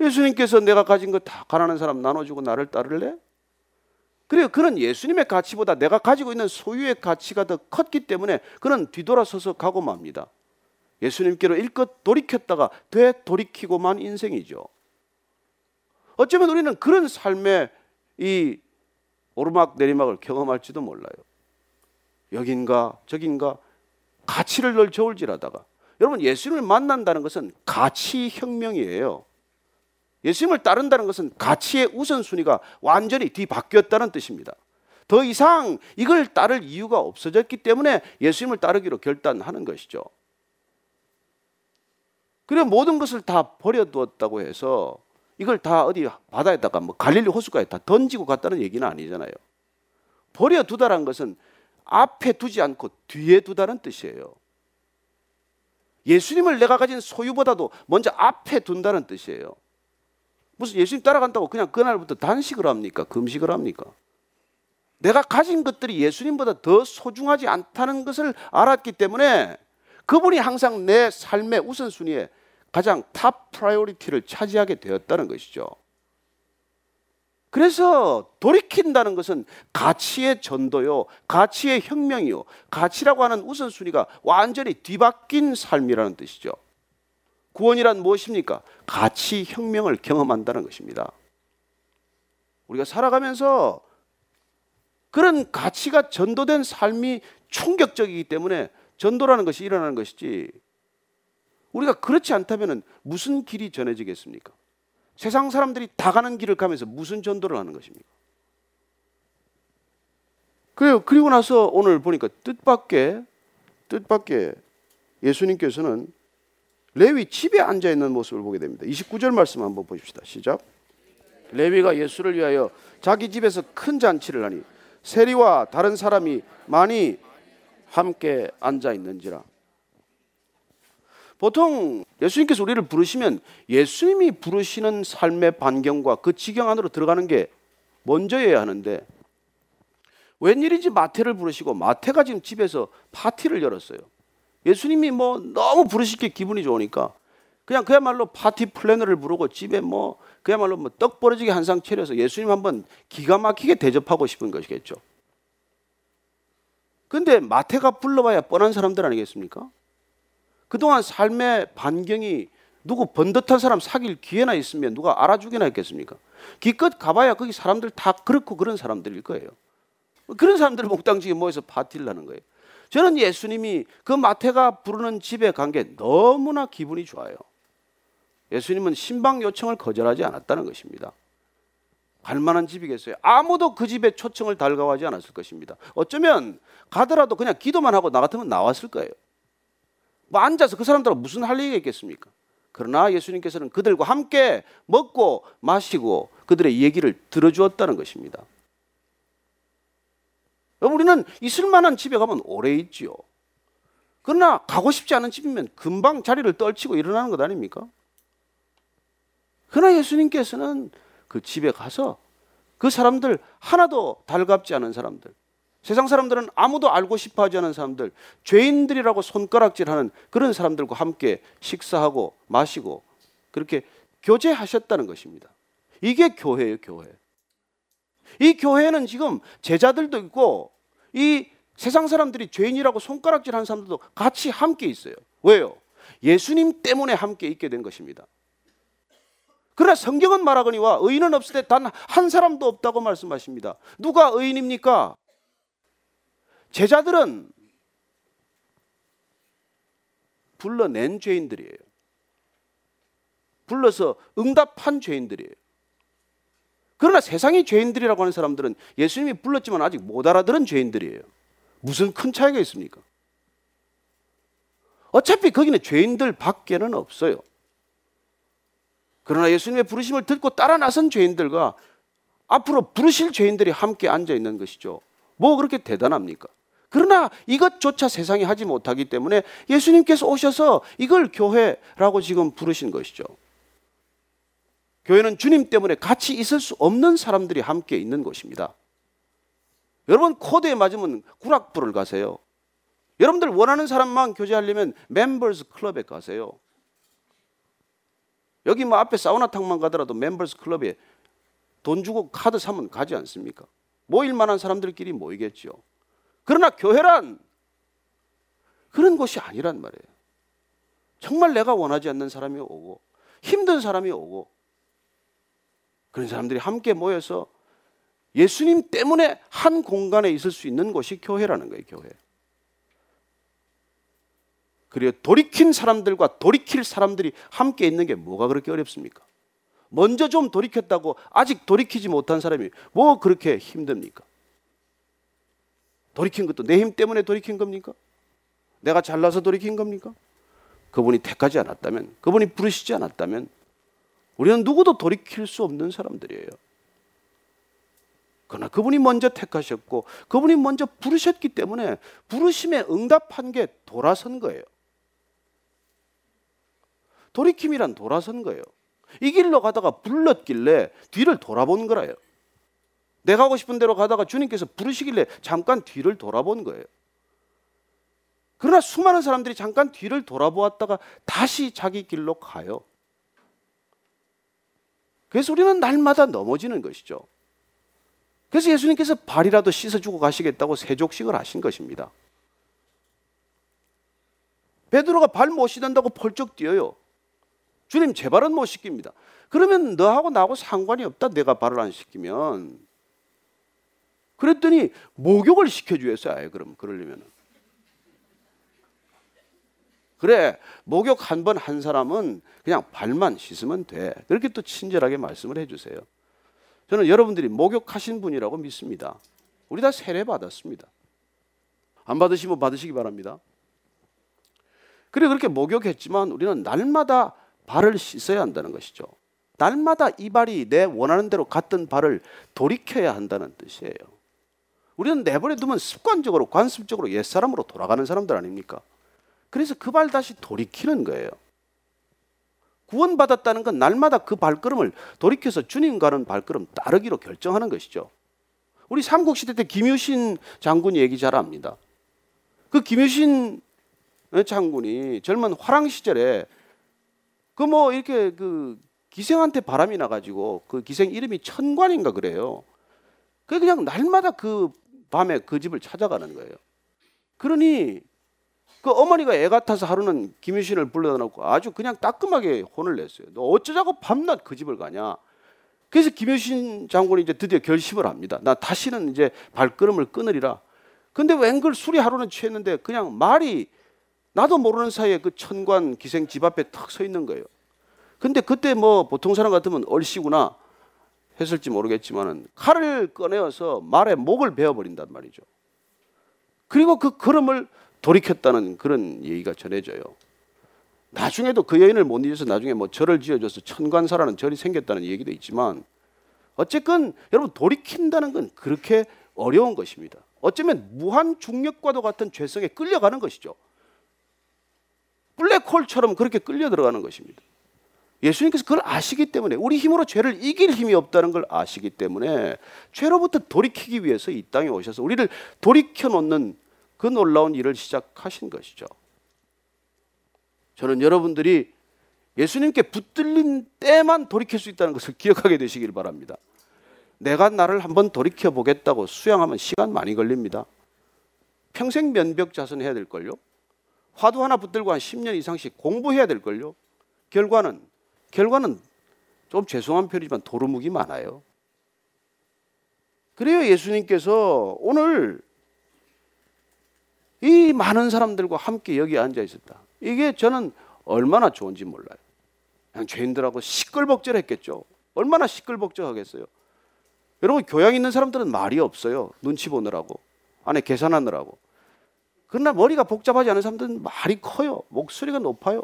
예수님께서 내가 가진 것다 가난한 사람 나눠주고 나를 따를래? 그래요. 그는 예수님의 가치보다 내가 가지고 있는 소유의 가치가 더 컸기 때문에 그는 뒤돌아서서 가고 맙니다. 예수님께로 일껏 돌이켰다가 되돌이키고만 인생이죠. 어쩌면 우리는 그런 삶의 이 오르막 내리막을 경험할지도 몰라요. 여긴가 저긴가 가치를 늘 저울질하다가 여러분 예수님을 만난다는 것은 가치 혁명이에요. 예수님을 따른다는 것은 가치의 우선순위가 완전히 뒤바뀌었다는 뜻입니다. 더 이상 이걸 따를 이유가 없어졌기 때문에 예수님을 따르기로 결단하는 것이죠. 그래 모든 것을 다 버려두었다고 해서 이걸 다 어디 바다에다가 뭐 갈릴리 호수가에 다 던지고 갔다는 얘기는 아니잖아요. 버려두다는 것은 앞에 두지 않고 뒤에 두다는 뜻이에요. 예수님을 내가 가진 소유보다도 먼저 앞에 둔다는 뜻이에요. 무슨 예수님 따라간다고 그냥 그날부터 단식을 합니까? 금식을 합니까? 내가 가진 것들이 예수님보다 더 소중하지 않다는 것을 알았기 때문에 그분이 항상 내 삶의 우선순위에 가장 top priority를 차지하게 되었다는 것이죠. 그래서 돌이킨다는 것은 가치의 전도요, 가치의 혁명이요, 가치라고 하는 우선순위가 완전히 뒤바뀐 삶이라는 뜻이죠. 구원이란 무엇입니까? 가치 혁명을 경험한다는 것입니다. 우리가 살아가면서 그런 가치가 전도된 삶이 충격적이기 때문에 전도라는 것이 일어나는 것이지 우리가 그렇지 않다면 무슨 길이 전해지겠습니까? 세상 사람들이 다 가는 길을 가면서 무슨 전도를 하는 것입니까? 그래요. 그리고 나서 오늘 보니까 뜻밖의 뜻밖의 예수님께서는 레위 집에 앉아 있는 모습을 보게 됩니다. 29절 말씀 한번 보십시다. 시작. 레위가 예수를 위하여 자기 집에서 큰 잔치를 하니 세리와 다른 사람이 많이 함께 앉아 있는지라. 보통 예수님께서 우리를 부르시면 예수님이 부르시는 삶의 반경과 그 지경 안으로 들어가는 게 먼저여야 하는데 웬일인지 마태를 부르시고 마태가 지금 집에서 파티를 열었어요. 예수님이 뭐 너무 부르시게 기분이 좋으니까 그냥 그야말로 파티 플래너를 부르고 집에 뭐 그야말로 뭐 떡 벌어지게 한 상 차려서 예수님 한번 기가 막히게 대접하고 싶은 것이겠죠. 근데 마태가 불러봐야 뻔한 사람들 아니겠습니까? 그동안 삶의 반경이 누구 번듯한 사람 사귈 기회나 있으면 누가 알아주기나 했겠습니까? 기껏 가봐야 거기 사람들 다 그렇고 그런 사람들일 거예요. 그런 사람들 몽땅지게 모여서 파티를 하는 거예요. 저는 예수님이 그 마태가 부르는 집에 간 게 너무나 기분이 좋아요. 예수님은 신방 요청을 거절하지 않았다는 것입니다. 갈 만한 집이겠어요. 아무도 그 집에 초청을 달가워하지 않았을 것입니다. 어쩌면 가더라도 그냥 기도만 하고 나 같으면 나왔을 거예요. 뭐 앉아서 그 사람들하고 무슨 할 얘기가 있겠습니까? 그러나 예수님께서는 그들과 함께 먹고 마시고 그들의 얘기를 들어주었다는 것입니다. 우리는 있을 만한 집에 가면 오래 있지요. 그러나 가고 싶지 않은 집이면 금방 자리를 떨치고 일어나는 것 아닙니까? 그러나 예수님께서는 그 집에 가서 그 사람들 하나도 달갑지 않은 사람들, 세상 사람들은 아무도 알고 싶어 하지 않은 사람들, 죄인들이라고 손가락질하는 그런 사람들과 함께 식사하고 마시고 그렇게 교제하셨다는 것입니다. 이게 교회예요, 교회. 이 교회는 지금 제자들도 있고 이 세상 사람들이 죄인이라고 손가락질 하는 사람들도 같이 함께 있어요. 왜요? 예수님 때문에 함께 있게 된 것입니다. 그러나 성경은 말하거니와 의인은 없을 때 단 한 사람도 없다고 말씀하십니다. 누가 의인입니까? 제자들은 불러낸 죄인들이에요. 불러서 응답한 죄인들이에요. 그러나 세상의 죄인들이라고 하는 사람들은 예수님이 불렀지만 아직 못 알아들은 죄인들이에요. 무슨 큰 차이가 있습니까? 어차피 거기는 죄인들 밖에는 없어요. 그러나 예수님의 부르심을 듣고 따라 나선 죄인들과 앞으로 부르실 죄인들이 함께 앉아 있는 것이죠. 뭐 그렇게 대단합니까? 그러나 이것조차 세상이 하지 못하기 때문에 예수님께서 오셔서 이걸 교회라고 지금 부르신 것이죠. 교회는 주님 때문에 같이 있을 수 없는 사람들이 함께 있는 곳입니다. 여러분 코드에 맞으면 구락부를 가세요. 여러분들 원하는 사람만 교제하려면 멤버스 클럽에 가세요. 여기 뭐 앞에 사우나탕만 가더라도 멤버스 클럽에 돈 주고 카드 사면 가지 않습니까? 모일 만한 사람들끼리 모이겠죠. 그러나 교회란 그런 곳이 아니란 말이에요. 정말 내가 원하지 않는 사람이 오고 힘든 사람이 오고 그런 사람들이 함께 모여서 예수님 때문에 한 공간에 있을 수 있는 곳이 교회라는 거예요, 교회. 그리고 돌이킨 사람들과 돌이킬 사람들이 함께 있는 게 뭐가 그렇게 어렵습니까? 먼저 좀 돌이켰다고 아직 돌이키지 못한 사람이 뭐 그렇게 힘듭니까? 돌이킨 것도 내 힘 때문에 돌이킨 겁니까? 내가 잘나서 돌이킨 겁니까? 그분이 택하지 않았다면, 그분이 부르시지 않았다면, 우리는 누구도 돌이킬 수 없는 사람들이에요. 그러나 그분이 먼저 택하셨고, 그분이 먼저 부르셨기 때문에 부르심에 응답한 게 돌아선 거예요. 돌이킴이란 돌아선 거예요. 이 길로 가다가 불렀길래 뒤를 돌아본 거라요. 내가 가고 싶은 대로 가다가 주님께서 부르시길래 잠깐 뒤를 돌아본 거예요. 그러나 수많은 사람들이 잠깐 뒤를 돌아보았다가 다시 자기 길로 가요. 그래서 우리는 날마다 넘어지는 것이죠. 그래서 예수님께서 발이라도 씻어주고 가시겠다고 세족식을 하신 것입니다. 베드로가 발 못 씻는다고 펄쩍 뛰어요. 주님 제 발은 못 씻깁니다. 그러면 너하고 나하고 상관이 없다. 내가 발을 안 씻기면. 그랬더니 목욕을 시켜주겠어요. 아예 그럼 그러려면. 그래 목욕 한번한 사람은 그냥 발만 씻으면 돼. 그렇게 또 친절하게 말씀을 해주세요. 저는 여러분들이 목욕하신 분이라고 믿습니다. 우리 다 세례 받았습니다. 안 받으시면 받으시기 바랍니다. 그래 그렇게 목욕했지만 우리는 날마다 발을 씻어야 한다는 것이죠. 날마다 이 발이 내 원하는 대로 갔던 발을 돌이켜야 한다는 뜻이에요. 우리는 내버려 두면 습관적으로 관습적으로 옛사람으로 돌아가는 사람들 아닙니까? 그래서 그 발 다시 돌이키는 거예요. 구원받았다는 건 날마다 그 발걸음을 돌이켜서 주님 가는 발걸음 따르기로 결정하는 것이죠. 우리 삼국시대 때 김유신 장군 얘기 잘 압니다. 그 김유신 장군이 젊은 화랑 시절에 그 뭐 이렇게 그 기생한테 바람이 나가지고 그 기생 이름이 천관인가 그래요. 그 그냥 날마다 그 밤에 그 집을 찾아가는 거예요. 그러니 그 어머니가 애 같아서 하루는 김유신을 불러다 놓고 아주 그냥 따끔하게 혼을 냈어요. 너 어쩌자고 밤낮 그 집을 가냐? 그래서 김효신 장군이 이제 드디어 결심을 합니다. 나 다시는 이제 발걸음을 끊으리라. 근데 웬걸 술이 하루는 취했는데 그냥 말이 나도 모르는 사이에 그 천관 기생 집 앞에 탁 서 있는 거예요. 근데 그때 뭐 보통 사람 같으면 얼씨구나 했을지 모르겠지만은 칼을 꺼내어서 말에 목을 베어버린단 말이죠. 그리고 그 걸음을 돌이켰다는 그런 얘기가 전해져요. 나중에도 그 여인을 못 잊어서 나중에 뭐 절을 지어줘서 천관사라는 절이 생겼다는 얘기도 있지만 어쨌건 여러분 돌이킨다는 건 그렇게 어려운 것입니다. 어쩌면 무한 중력과도 같은 죄성에 끌려가는 것이죠. 블랙홀처럼 그렇게 끌려 들어가는 것입니다. 예수님께서 그걸 아시기 때문에 우리 힘으로 죄를 이길 힘이 없다는 걸 아시기 때문에 죄로부터 돌이키기 위해서 이 땅에 오셔서 우리를 돌이켜 놓는 그 놀라운 일을 시작하신 것이죠. 저는 여러분들이 예수님께 붙들린 때만 돌이킬 수 있다는 것을 기억하게 되시길 바랍니다. 내가 나를 한번 돌이켜 보겠다고 수양하면 시간 많이 걸립니다. 평생 면벽 자선 해야 될걸요. 화두 하나 붙들고 한 10년 이상씩 공부해야 될걸요. 결과는 결과는 좀 죄송한 편이지만 도루묵이 많아요. 그래요 예수님께서 오늘 이 많은 사람들과 함께 여기 앉아 있었다. 이게 저는 얼마나 좋은지 몰라요. 그냥 죄인들하고 시끌벅적했겠죠. 얼마나 시끌벅적하겠어요. 여러분 교양 있는 사람들은 말이 없어요. 눈치 보느라고 안에 계산하느라고. 그러나 머리가 복잡하지 않은 사람들은 말이 커요. 목소리가 높아요.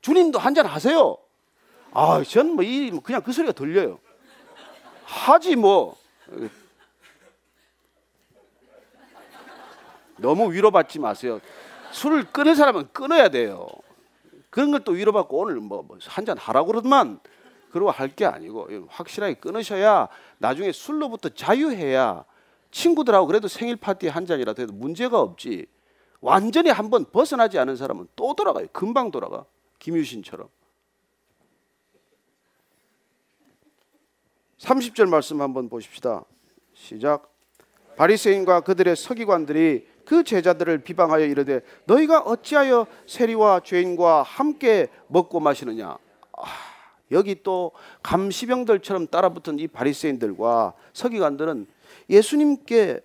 주님도 한잔 하세요. 아, 저는 뭐이 그냥 그 소리가 들려요. 하지 뭐. 너무 위로받지 마세요. 술을 끊을 사람은 끊어야 돼요. 그런 걸 또 위로받고 오늘 뭐, 뭐 한 잔 하라고 그러더만 그러고 할 게 아니고 확실하게 끊으셔야 나중에 술로부터 자유해야 친구들하고 그래도 생일 파티 한 잔이라도 해도 문제가 없지. 완전히 한번 벗어나지 않은 사람은 또 돌아가요. 금방 돌아가. 김유신처럼. 30절 말씀 한번 보십시다. 시작. 바리새인과 그들의 서기관들이 그 제자들을 비방하여 이르되 너희가 어찌하여 세리와 죄인과 함께 먹고 마시느냐? 아, 여기 또 감시병들처럼 따라붙은 이 바리새인들과 서기관들은 예수님께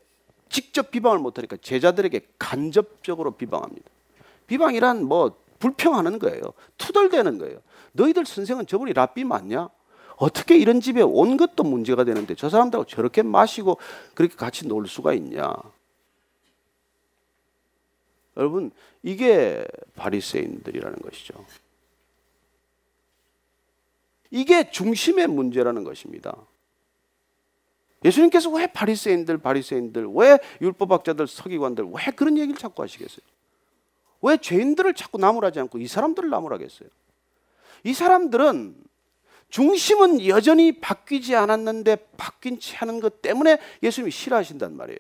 직접 비방을 못하니까 제자들에게 간접적으로 비방합니다. 비방이란 뭐 불평하는 거예요. 투덜대는 거예요. 너희들 선생은 저분이 랍비 맞냐? 어떻게 이런 집에 온 것도 문제가 되는데 저 사람들하고 저렇게 마시고 그렇게 같이 놀 수가 있냐? 여러분 이게 바리새인들이라는 것이죠. 이게 중심의 문제라는 것입니다. 예수님께서 왜 바리새인들, 바리새인들, 왜 율법학자들, 서기관들 왜 그런 얘기를 자꾸 하시겠어요? 왜 죄인들을 자꾸 나무라지 않고 이 사람들을 나무라겠어요? 이 사람들은 중심은 여전히 바뀌지 않았는데 바뀐 채 하는 것 때문에 예수님이 싫어하신단 말이에요.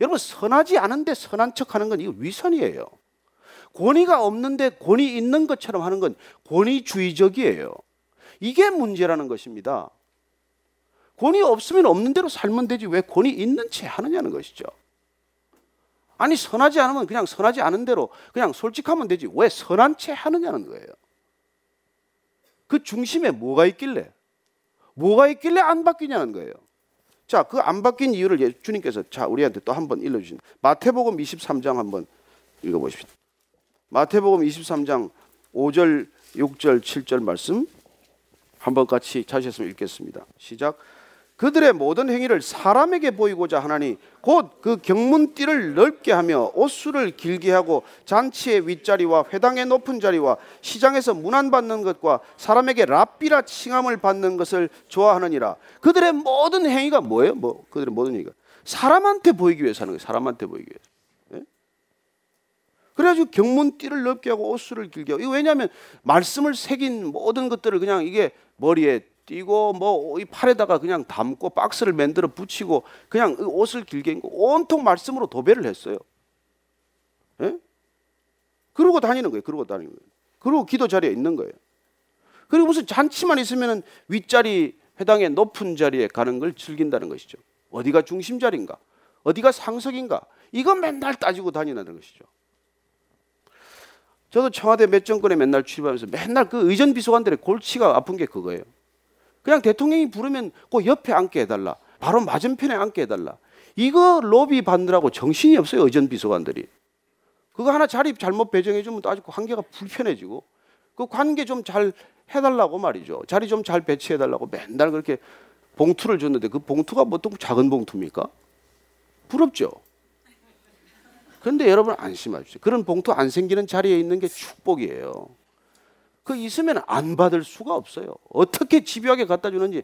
여러분 선하지 않은데 선한 척하는 건 이거 위선이에요. 권위가 없는데 권위 있는 것처럼 하는 건 권위주의적이에요. 이게 문제라는 것입니다. 권위 없으면 없는 대로 살면 되지 왜 권위 있는 채 하느냐는 것이죠. 아니 선하지 않으면 그냥 선하지 않은 대로 그냥 솔직하면 되지 왜 선한 채 하느냐는 거예요. 그 중심에 뭐가 있길래? 뭐가 있길래 안 바뀌냐는 거예요. 자, 그 안 바뀐 이유를 주님께서 자, 우리한테 또 한번 읽어 주신 마태복음 23장 한번 읽어 보십시오. 마태복음 23장 5절, 6절, 7절 말씀 한번 같이 찾으셨으면 읽겠습니다. 시작. 그들의 모든 행위를 사람에게 보이고자 하나니 곧 그 경문띠를 넓게 하며 옷수를 길게 하고 잔치의 윗자리와 회당의 높은 자리와 시장에서 문안받는 것과 사람에게 랍비라 칭함을 받는 것을 좋아하느니라. 그들의 모든 행위가 뭐예요? 뭐 그들의 모든 행위가 사람한테 보이기 위해서 하는 거예요. 사람한테 보이기 위해서. 예? 그래가지고 경문띠를 넓게 하고 옷수를 길게 하고 이거 왜냐하면 말씀을 새긴 모든 것들을 그냥 이게 머리에 띄고 뭐 이 팔에다가 그냥 담고 박스를 만들어 붙이고 그냥 옷을 길게 입고 온통 말씀으로 도배를 했어요. 예? 그러고 다니는 거예요. 그러고 다니는 거예요. 그리고 기도 자리에 있는 거예요. 그리고 무슨 잔치만 있으면 윗자리 회당의 높은 자리에 가는 걸 즐긴다는 것이죠. 어디가 중심 자리인가? 어디가 상석인가? 이거 맨날 따지고 다니는 것이죠. 저도 청와대 몇 정권에 맨날 출입하면서 맨날 그 의전 비서관들의 골치가 아픈 게 그거예요. 그냥 대통령이 부르면 꼭 옆에 앉게 해달라. 바로 맞은편에 앉게 해달라. 이거 로비 받느라고 정신이 없어요. 의전 비서관들이. 그거 하나 자리 잘못 배정해주면 또 아주 관계가 불편해지고 그 관계 좀 잘 해달라고 말이죠. 자리 좀 잘 배치해달라고 맨날 그렇게 봉투를 줬는데 그 봉투가 보통 작은 봉투입니까? 부럽죠. 그런데 여러분 안심하십시오. 그런 봉투 안 생기는 자리에 있는 게 축복이에요. 그 있으면 안 받을 수가 없어요. 어떻게 집요하게 갖다 주는지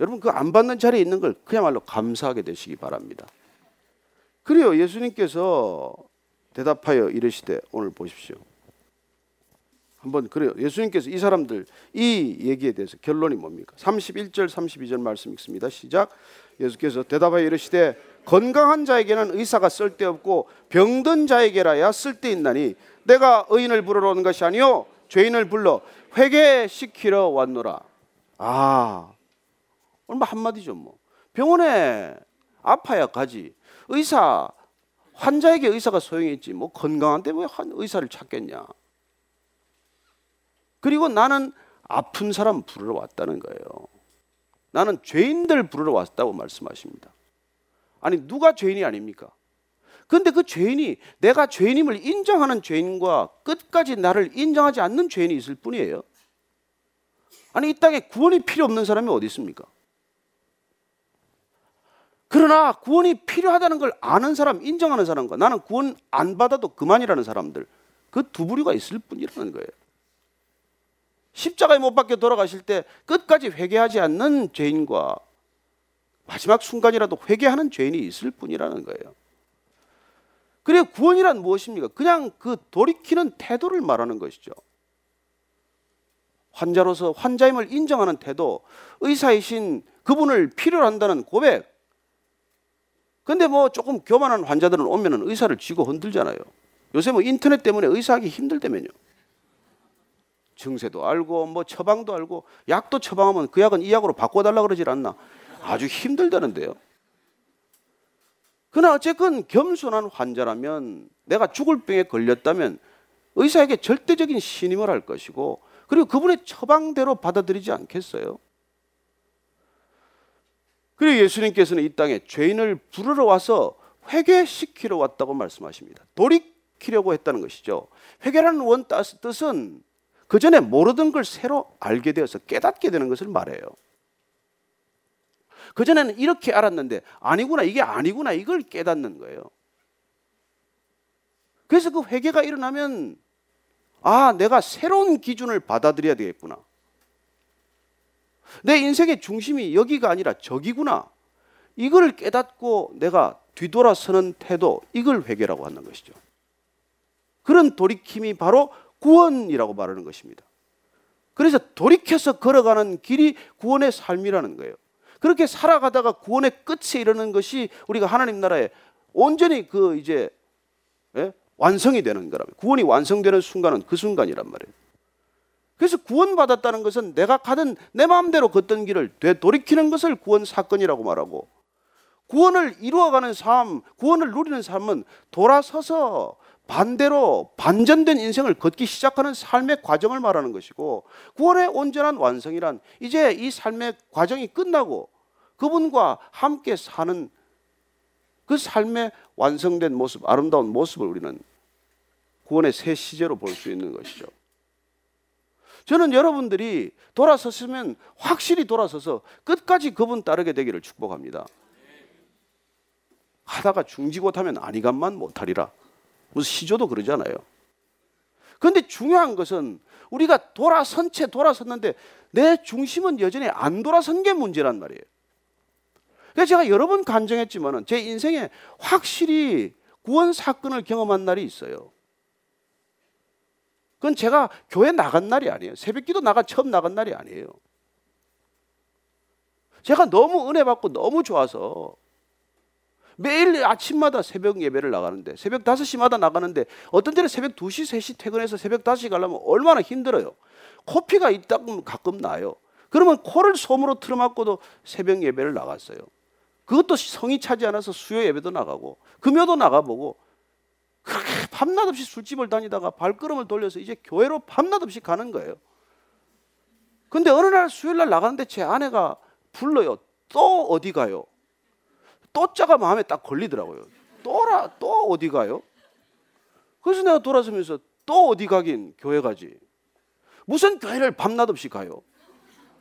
여러분 그 안 받는 자리에 있는 걸 그야말로 감사하게 되시기 바랍니다. 그래요. 예수님께서 대답하여 이르시되 오늘 보십시오. 한번 그래요. 예수님께서 이 사람들 이 얘기에 대해서 결론이 뭡니까? 31절 32절 말씀 읽습니다. 시작. 예수께서 대답하여 이르시되 건강한 자에게는 의사가 쓸데없고 병든 자에게라야 쓸데있나니 내가 의인을 부르러 온 것이 아니요 죄인을 불러 회개시키러 왔노라. 아, 얼마 한마디죠 뭐. 병원에 아파야 가지. 의사 환자에게 의사가 소용이 있지. 뭐 건강한데 왜 의사를 찾겠냐. 그리고 나는 아픈 사람 부르러 왔다는 거예요. 나는 죄인들 부르러 왔다고 말씀하십니다. 아니 누가 죄인이 아닙니까? 근데 그 죄인이 내가 죄인임을 인정하는 죄인과 끝까지 나를 인정하지 않는 죄인이 있을 뿐이에요. 아니 이 땅에 구원이 필요 없는 사람이 어디 있습니까? 그러나 구원이 필요하다는 걸 아는 사람, 인정하는 사람과 나는 구원 안 받아도 그만이라는 사람들 그 두 부류가 있을 뿐이라는 거예요. 십자가에 못 박혀 돌아가실 때 끝까지 회개하지 않는 죄인과 마지막 순간이라도 회개하는 죄인이 있을 뿐이라는 거예요. 그래 구원이란 무엇입니까? 그냥 그 돌이키는 태도를 말하는 것이죠. 환자로서 환자임을 인정하는 태도, 의사이신 그분을 필요로 한다는 고백. 근데 뭐 조금 교만한 환자들은 오면은 의사를 쥐고 흔들잖아요. 요새 뭐 인터넷 때문에 의사하기 힘들다면요. 증세도 알고 뭐 처방도 알고 약도 처방하면 그 약은 이 약으로 바꿔달라 그러질 않나. 아주 힘들다는데요. 그러나 어쨌건 겸손한 환자라면 내가 죽을 병에 걸렸다면 의사에게 절대적인 신임을 할 것이고 그리고 그분의 처방대로 받아들이지 않겠어요? 그리고 예수님께서는 이 땅에 죄인을 부르러 와서 회개시키러 왔다고 말씀하십니다. 돌이키려고 했다는 것이죠. 회개라는 원 뜻은 그 전에 모르던 걸 새로 알게 되어서 깨닫게 되는 것을 말해요. 그전에는 이렇게 알았는데 아니구나 이게 아니구나 이걸 깨닫는 거예요. 그래서 그 회개가 일어나면 아 내가 새로운 기준을 받아들여야 되겠구나. 내 인생의 중심이 여기가 아니라 저기구나. 이걸 깨닫고 내가 뒤돌아서는 태도 이걸 회개라고 하는 것이죠. 그런 돌이킴이 바로 구원이라고 말하는 것입니다. 그래서 돌이켜서 걸어가는 길이 구원의 삶이라는 거예요. 그렇게 살아가다가 구원의 끝에 이르는 것이 우리가 하나님 나라에 온전히 그 이제 예? 완성이 되는 거라면 구원이 완성되는 순간은 그 순간이란 말이에요. 그래서 구원받았다는 것은 내가 가던 내 마음대로 걷던 길을 되돌이키는 것을 구원 사건이라고 말하고 구원을 이루어가는 삶, 구원을 누리는 삶은 돌아서서 반대로 반전된 인생을 걷기 시작하는 삶의 과정을 말하는 것이고 구원의 온전한 완성이란 이제 이 삶의 과정이 끝나고 그분과 함께 사는 그 삶의 완성된 모습, 아름다운 모습을 우리는 구원의 새 시제로 볼 수 있는 것이죠. 저는 여러분들이 돌아섰으면 확실히 돌아서서 끝까지 그분 따르게 되기를 축복합니다. 하다가 중지고하면 아니간만 못하리라. 무슨 시조도 그러잖아요. 그런데 중요한 것은 우리가 돌아선 채 돌아섰는데 내 중심은 여전히 안 돌아선 게 문제란 말이에요. 그래서 제가 여러 번 간증했지만 제 인생에 확실히 구원 사건을 경험한 날이 있어요. 그건 제가 교회 나간 날이 아니에요. 새벽기도 나가 처음 나간 날이 아니에요. 제가 너무 은혜 받고 너무 좋아서 매일 아침마다 새벽 예배를 나가는데 새벽 5시마다 나가는데 어떤 때는 새벽 2시, 3시 퇴근해서 새벽 5시 가려면 얼마나 힘들어요. 코피가 있다 면 가끔 나요. 그러면 코를 솜으로 틀어막고도 새벽 예배를 나갔어요. 그것도 성이 차지 않아서 수요 예배도 나가고 금요도 나가보고 그렇게 밤낮 없이 술집을 다니다가 발걸음을 돌려서 이제 교회로 밤낮 없이 가는 거예요. 근데 어느 날 수요일 날 나가는데 제 아내가 불러요. 또 어디 가요? 또자가 마음에 딱 걸리더라고요. 또라 또 어디 가요? 그래서 내가 돌아서면서 또 어디 가긴 교회 가지. 무슨 교회를 밤낮 없이 가요?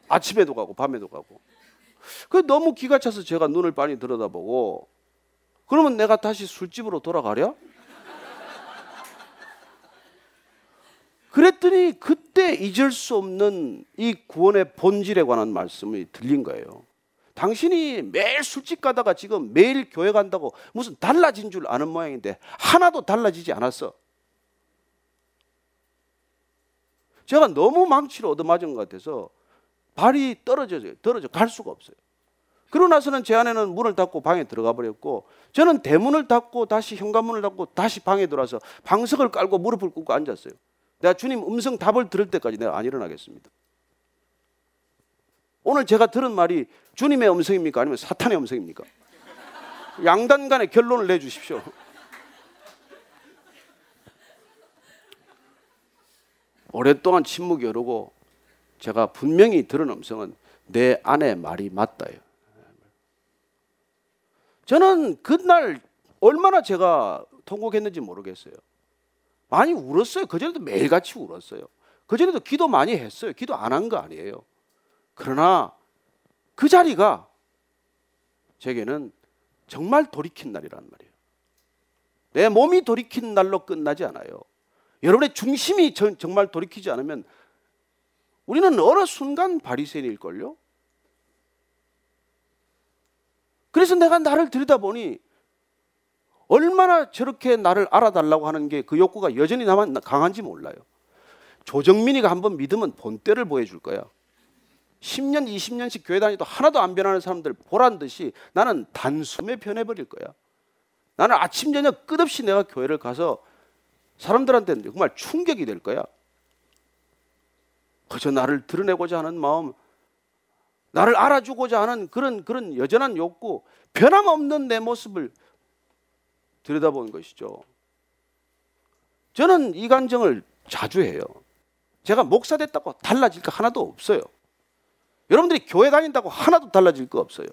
아침에도 가고 밤에도 가고. 그 너무 기가 차서 제가 눈을 많이 들여다보고 그러면 내가 다시 술집으로 돌아가랴? 그랬더니 그때 잊을 수 없는 이 구원의 본질에 관한 말씀이 들린 거예요. 당신이 매일 술집 가다가 지금 매일 교회 간다고 무슨 달라진 줄 아는 모양인데 하나도 달라지지 않았어. 제가 너무 망치를 얻어맞은 것 같아서 발이 떨어져요. 떨어져 갈 수가 없어요. 그러고 나서는 제 아내는 문을 닫고 방에 들어가 버렸고 저는 대문을 닫고 다시 현관문을 닫고 다시 방에 들어와서 방석을 깔고 무릎을 꿇고 앉았어요. 내가 주님 음성 답을 들을 때까지 내가 안 일어나겠습니다. 오늘 제가 들은 말이 주님의 음성입니까? 아니면 사탄의 음성입니까? 양단 간의 결론을 내주십시오. 오랫동안 침묵이 흐르고 제가 분명히 들은 음성은 내 아내 말이 맞다요. 저는 그날 얼마나 제가 통곡했는지 모르겠어요. 많이 울었어요. 그전에도 매일같이 울었어요. 그전에도 기도 많이 했어요. 기도 안 한 거 아니에요. 그러나 그 자리가 제게는 정말 돌이킨 날이란 말이에요. 내 몸이 돌이킨 날로 끝나지 않아요. 여러분의 중심이 정말 돌이키지 않으면 우리는 어느 순간 바리새인일걸요. 그래서 내가 나를 들여다보니 얼마나 저렇게 나를 알아달라고 하는 게 그 욕구가 여전히 나만 강한지 몰라요. 조정민이가 한번 믿으면 본때를 보여줄 거야. 10년, 20년씩 교회 다니도 하나도 안 변하는 사람들 보란 듯이 나는 단숨에 변해버릴 거야. 나는 아침, 저녁 끝없이 내가 교회를 가서 사람들한테 정말 충격이 될 거야. 그저 나를 드러내고자 하는 마음, 나를 알아주고자 하는 그런, 그런 여전한 욕구, 변함없는 내 모습을 들여다보는 것이죠. 저는 이 감정을 자주 해요. 제가 목사 됐다고 달라질 거 하나도 없어요. 여러분들이 교회 다닌다고 하나도 달라질 거 없어요.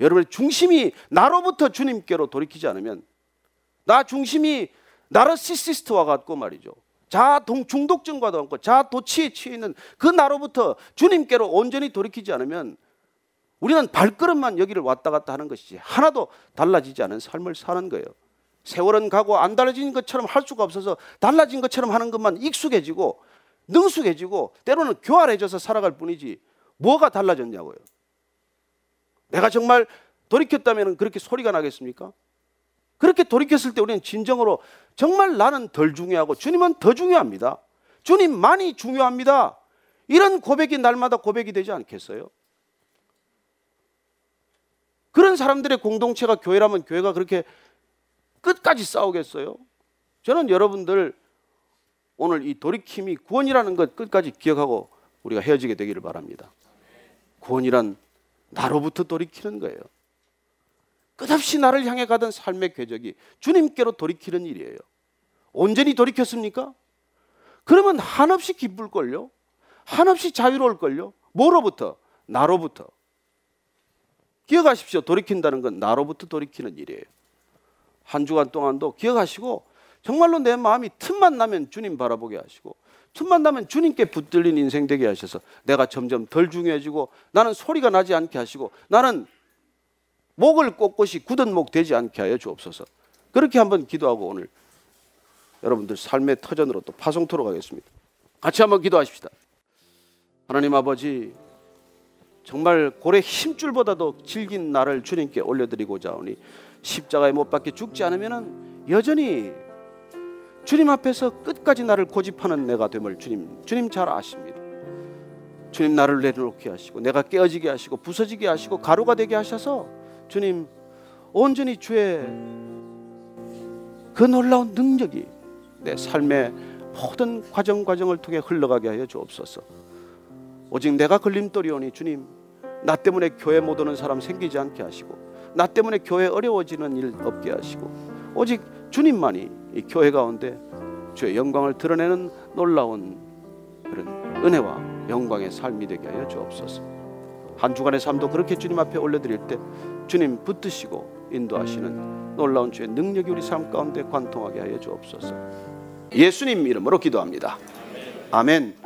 여러분의 중심이 나로부터 주님께로 돌이키지 않으면 나 중심이 나르시시스트와 같고 말이죠. 자 중독증과도 같고 자 도치에 취해 있는 그 나로부터 주님께로 온전히 돌이키지 않으면 우리는 발걸음만 여기를 왔다 갔다 하는 것이지 하나도 달라지지 않은 삶을 사는 거예요. 세월은 가고 안 달라진 것처럼 할 수가 없어서 달라진 것처럼 하는 것만 익숙해지고 능숙해지고 때로는 교활해져서 살아갈 뿐이지 뭐가 달라졌냐고요. 내가 정말 돌이켰다면 그렇게 소리가 나겠습니까? 그렇게 돌이켰을 때 우리는 진정으로 정말 나는 덜 중요하고 주님은 더 중요합니다. 주님만이 중요합니다. 이런 고백이 날마다 고백이 되지 않겠어요? 그런 사람들의 공동체가 교회라면 교회가 그렇게 끝까지 싸우겠어요? 저는 여러분들 오늘 이 돌이킴이 구원이라는 것 끝까지 기억하고 우리가 헤어지게 되기를 바랍니다. 구원이란 나로부터 돌이키는 거예요. 끝없이 나를 향해 가던 삶의 궤적이 주님께로 돌이키는 일이에요. 온전히 돌이켰습니까? 그러면 한없이 기쁠걸요? 한없이 자유로울걸요? 뭐로부터? 나로부터. 기억하십시오. 돌이킨다는 건 나로부터 돌이키는 일이에요. 한 주간 동안도 기억하시고 정말로 내 마음이 틈만 나면 주님 바라보게 하시고 틈만 나면 주님께 붙들린 인생 되게 하셔서 내가 점점 덜 중요해지고 나는 소리가 나지 않게 하시고 나는 목을 꼿꼿이 굳은 목 되지 않게 하여 주옵소서. 그렇게 한번 기도하고 오늘 여러분들 삶의 터전으로 또 파송토록 하겠습니다. 같이 한번 기도하십시다. 하나님 아버지 정말 고래 힘줄보다도 질긴 나를 주님께 올려드리고자 하오니 십자가에 못 박혀 죽지 않으면 여전히 주님 앞에서 끝까지 나를 고집하는 내가 됨을 주님 주님 잘 아십니다. 주님 나를 내려놓게 하시고 내가 깨어지게 하시고 부서지게 하시고 가루가 되게 하셔서 주님 온전히 주의 그 놀라운 능력이 내 삶의 모든 과정 과정을 통해 흘러가게 하여 주옵소서. 오직 내가 걸림돌이오니 주님 나 때문에 교회 못 오는 사람 생기지 않게 하시고 나 때문에 교회 어려워지는 일 없게 하시고 오직 주님만이 이 교회 가운데 주의 영광을 드러내는 놀라운 그런 은혜와 영광의 삶이 되게 하여 주옵소서. 한 주간의 삶도 그렇게 주님 앞에 올려드릴 때 주님 붙드시고 인도하시는 놀라운 주의 능력이 우리 삶 가운데 관통하게 하여 주옵소서. 예수님 이름으로 기도합니다. 아멘.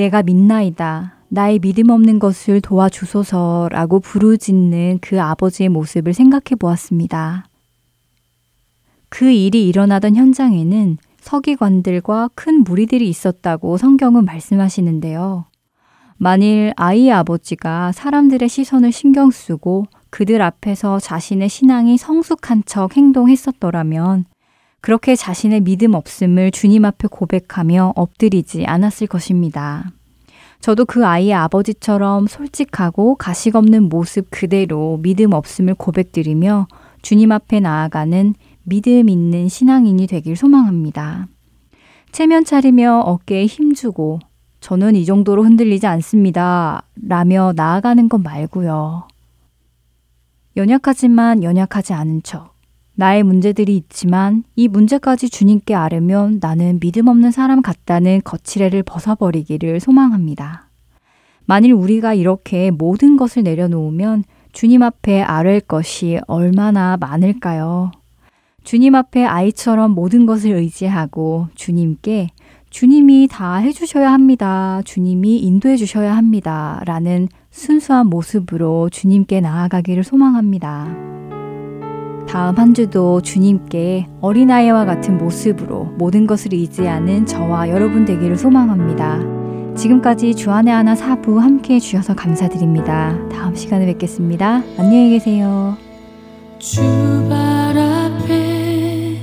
내가 믿나이다. 나의 믿음 없는 것을 도와주소서 라고 부르짖는 그 아버지의 모습을 생각해 보았습니다. 그 일이 일어나던 현장에는 서기관들과 큰 무리들이 있었다고 성경은 말씀하시는데요. 만일 아이의 아버지가 사람들의 시선을 신경 쓰고 그들 앞에서 자신의 신앙이 성숙한 척 행동했었더라면 그렇게 자신의 믿음 없음을 주님 앞에 고백하며 엎드리지 않았을 것입니다. 저도 그 아이의 아버지처럼 솔직하고 가식 없는 모습 그대로 믿음 없음을 고백드리며 주님 앞에 나아가는 믿음 있는 신앙인이 되길 소망합니다. 체면 차리며 어깨에 힘주고 저는 이 정도로 흔들리지 않습니다. 라며 나아가는 것 말고요. 연약하지만 연약하지 않은 척. 나의 문제들이 있지만 이 문제까지 주님께 아뢰면 나는 믿음 없는 사람 같다는 거칠애를 벗어버리기를 소망합니다. 만일 우리가 이렇게 모든 것을 내려놓으면 주님 앞에 아뢰 것이 얼마나 많을까요? 주님 앞에 아이처럼 모든 것을 의지하고 주님께 주님이 다 해주셔야 합니다. 주님이 인도해 주셔야 합니다. 라는 순수한 모습으로 주님께 나아가기를 소망합니다. 다음 한 주도 주님께 어린아이와 같은 모습으로 모든 것을 의지하는 저와 여러분 되기를 소망합니다. 지금까지 주안의 하나 사부 함께 해주셔서 감사드립니다. 다음 시간에 뵙겠습니다. 안녕히 계세요. 주발 앞에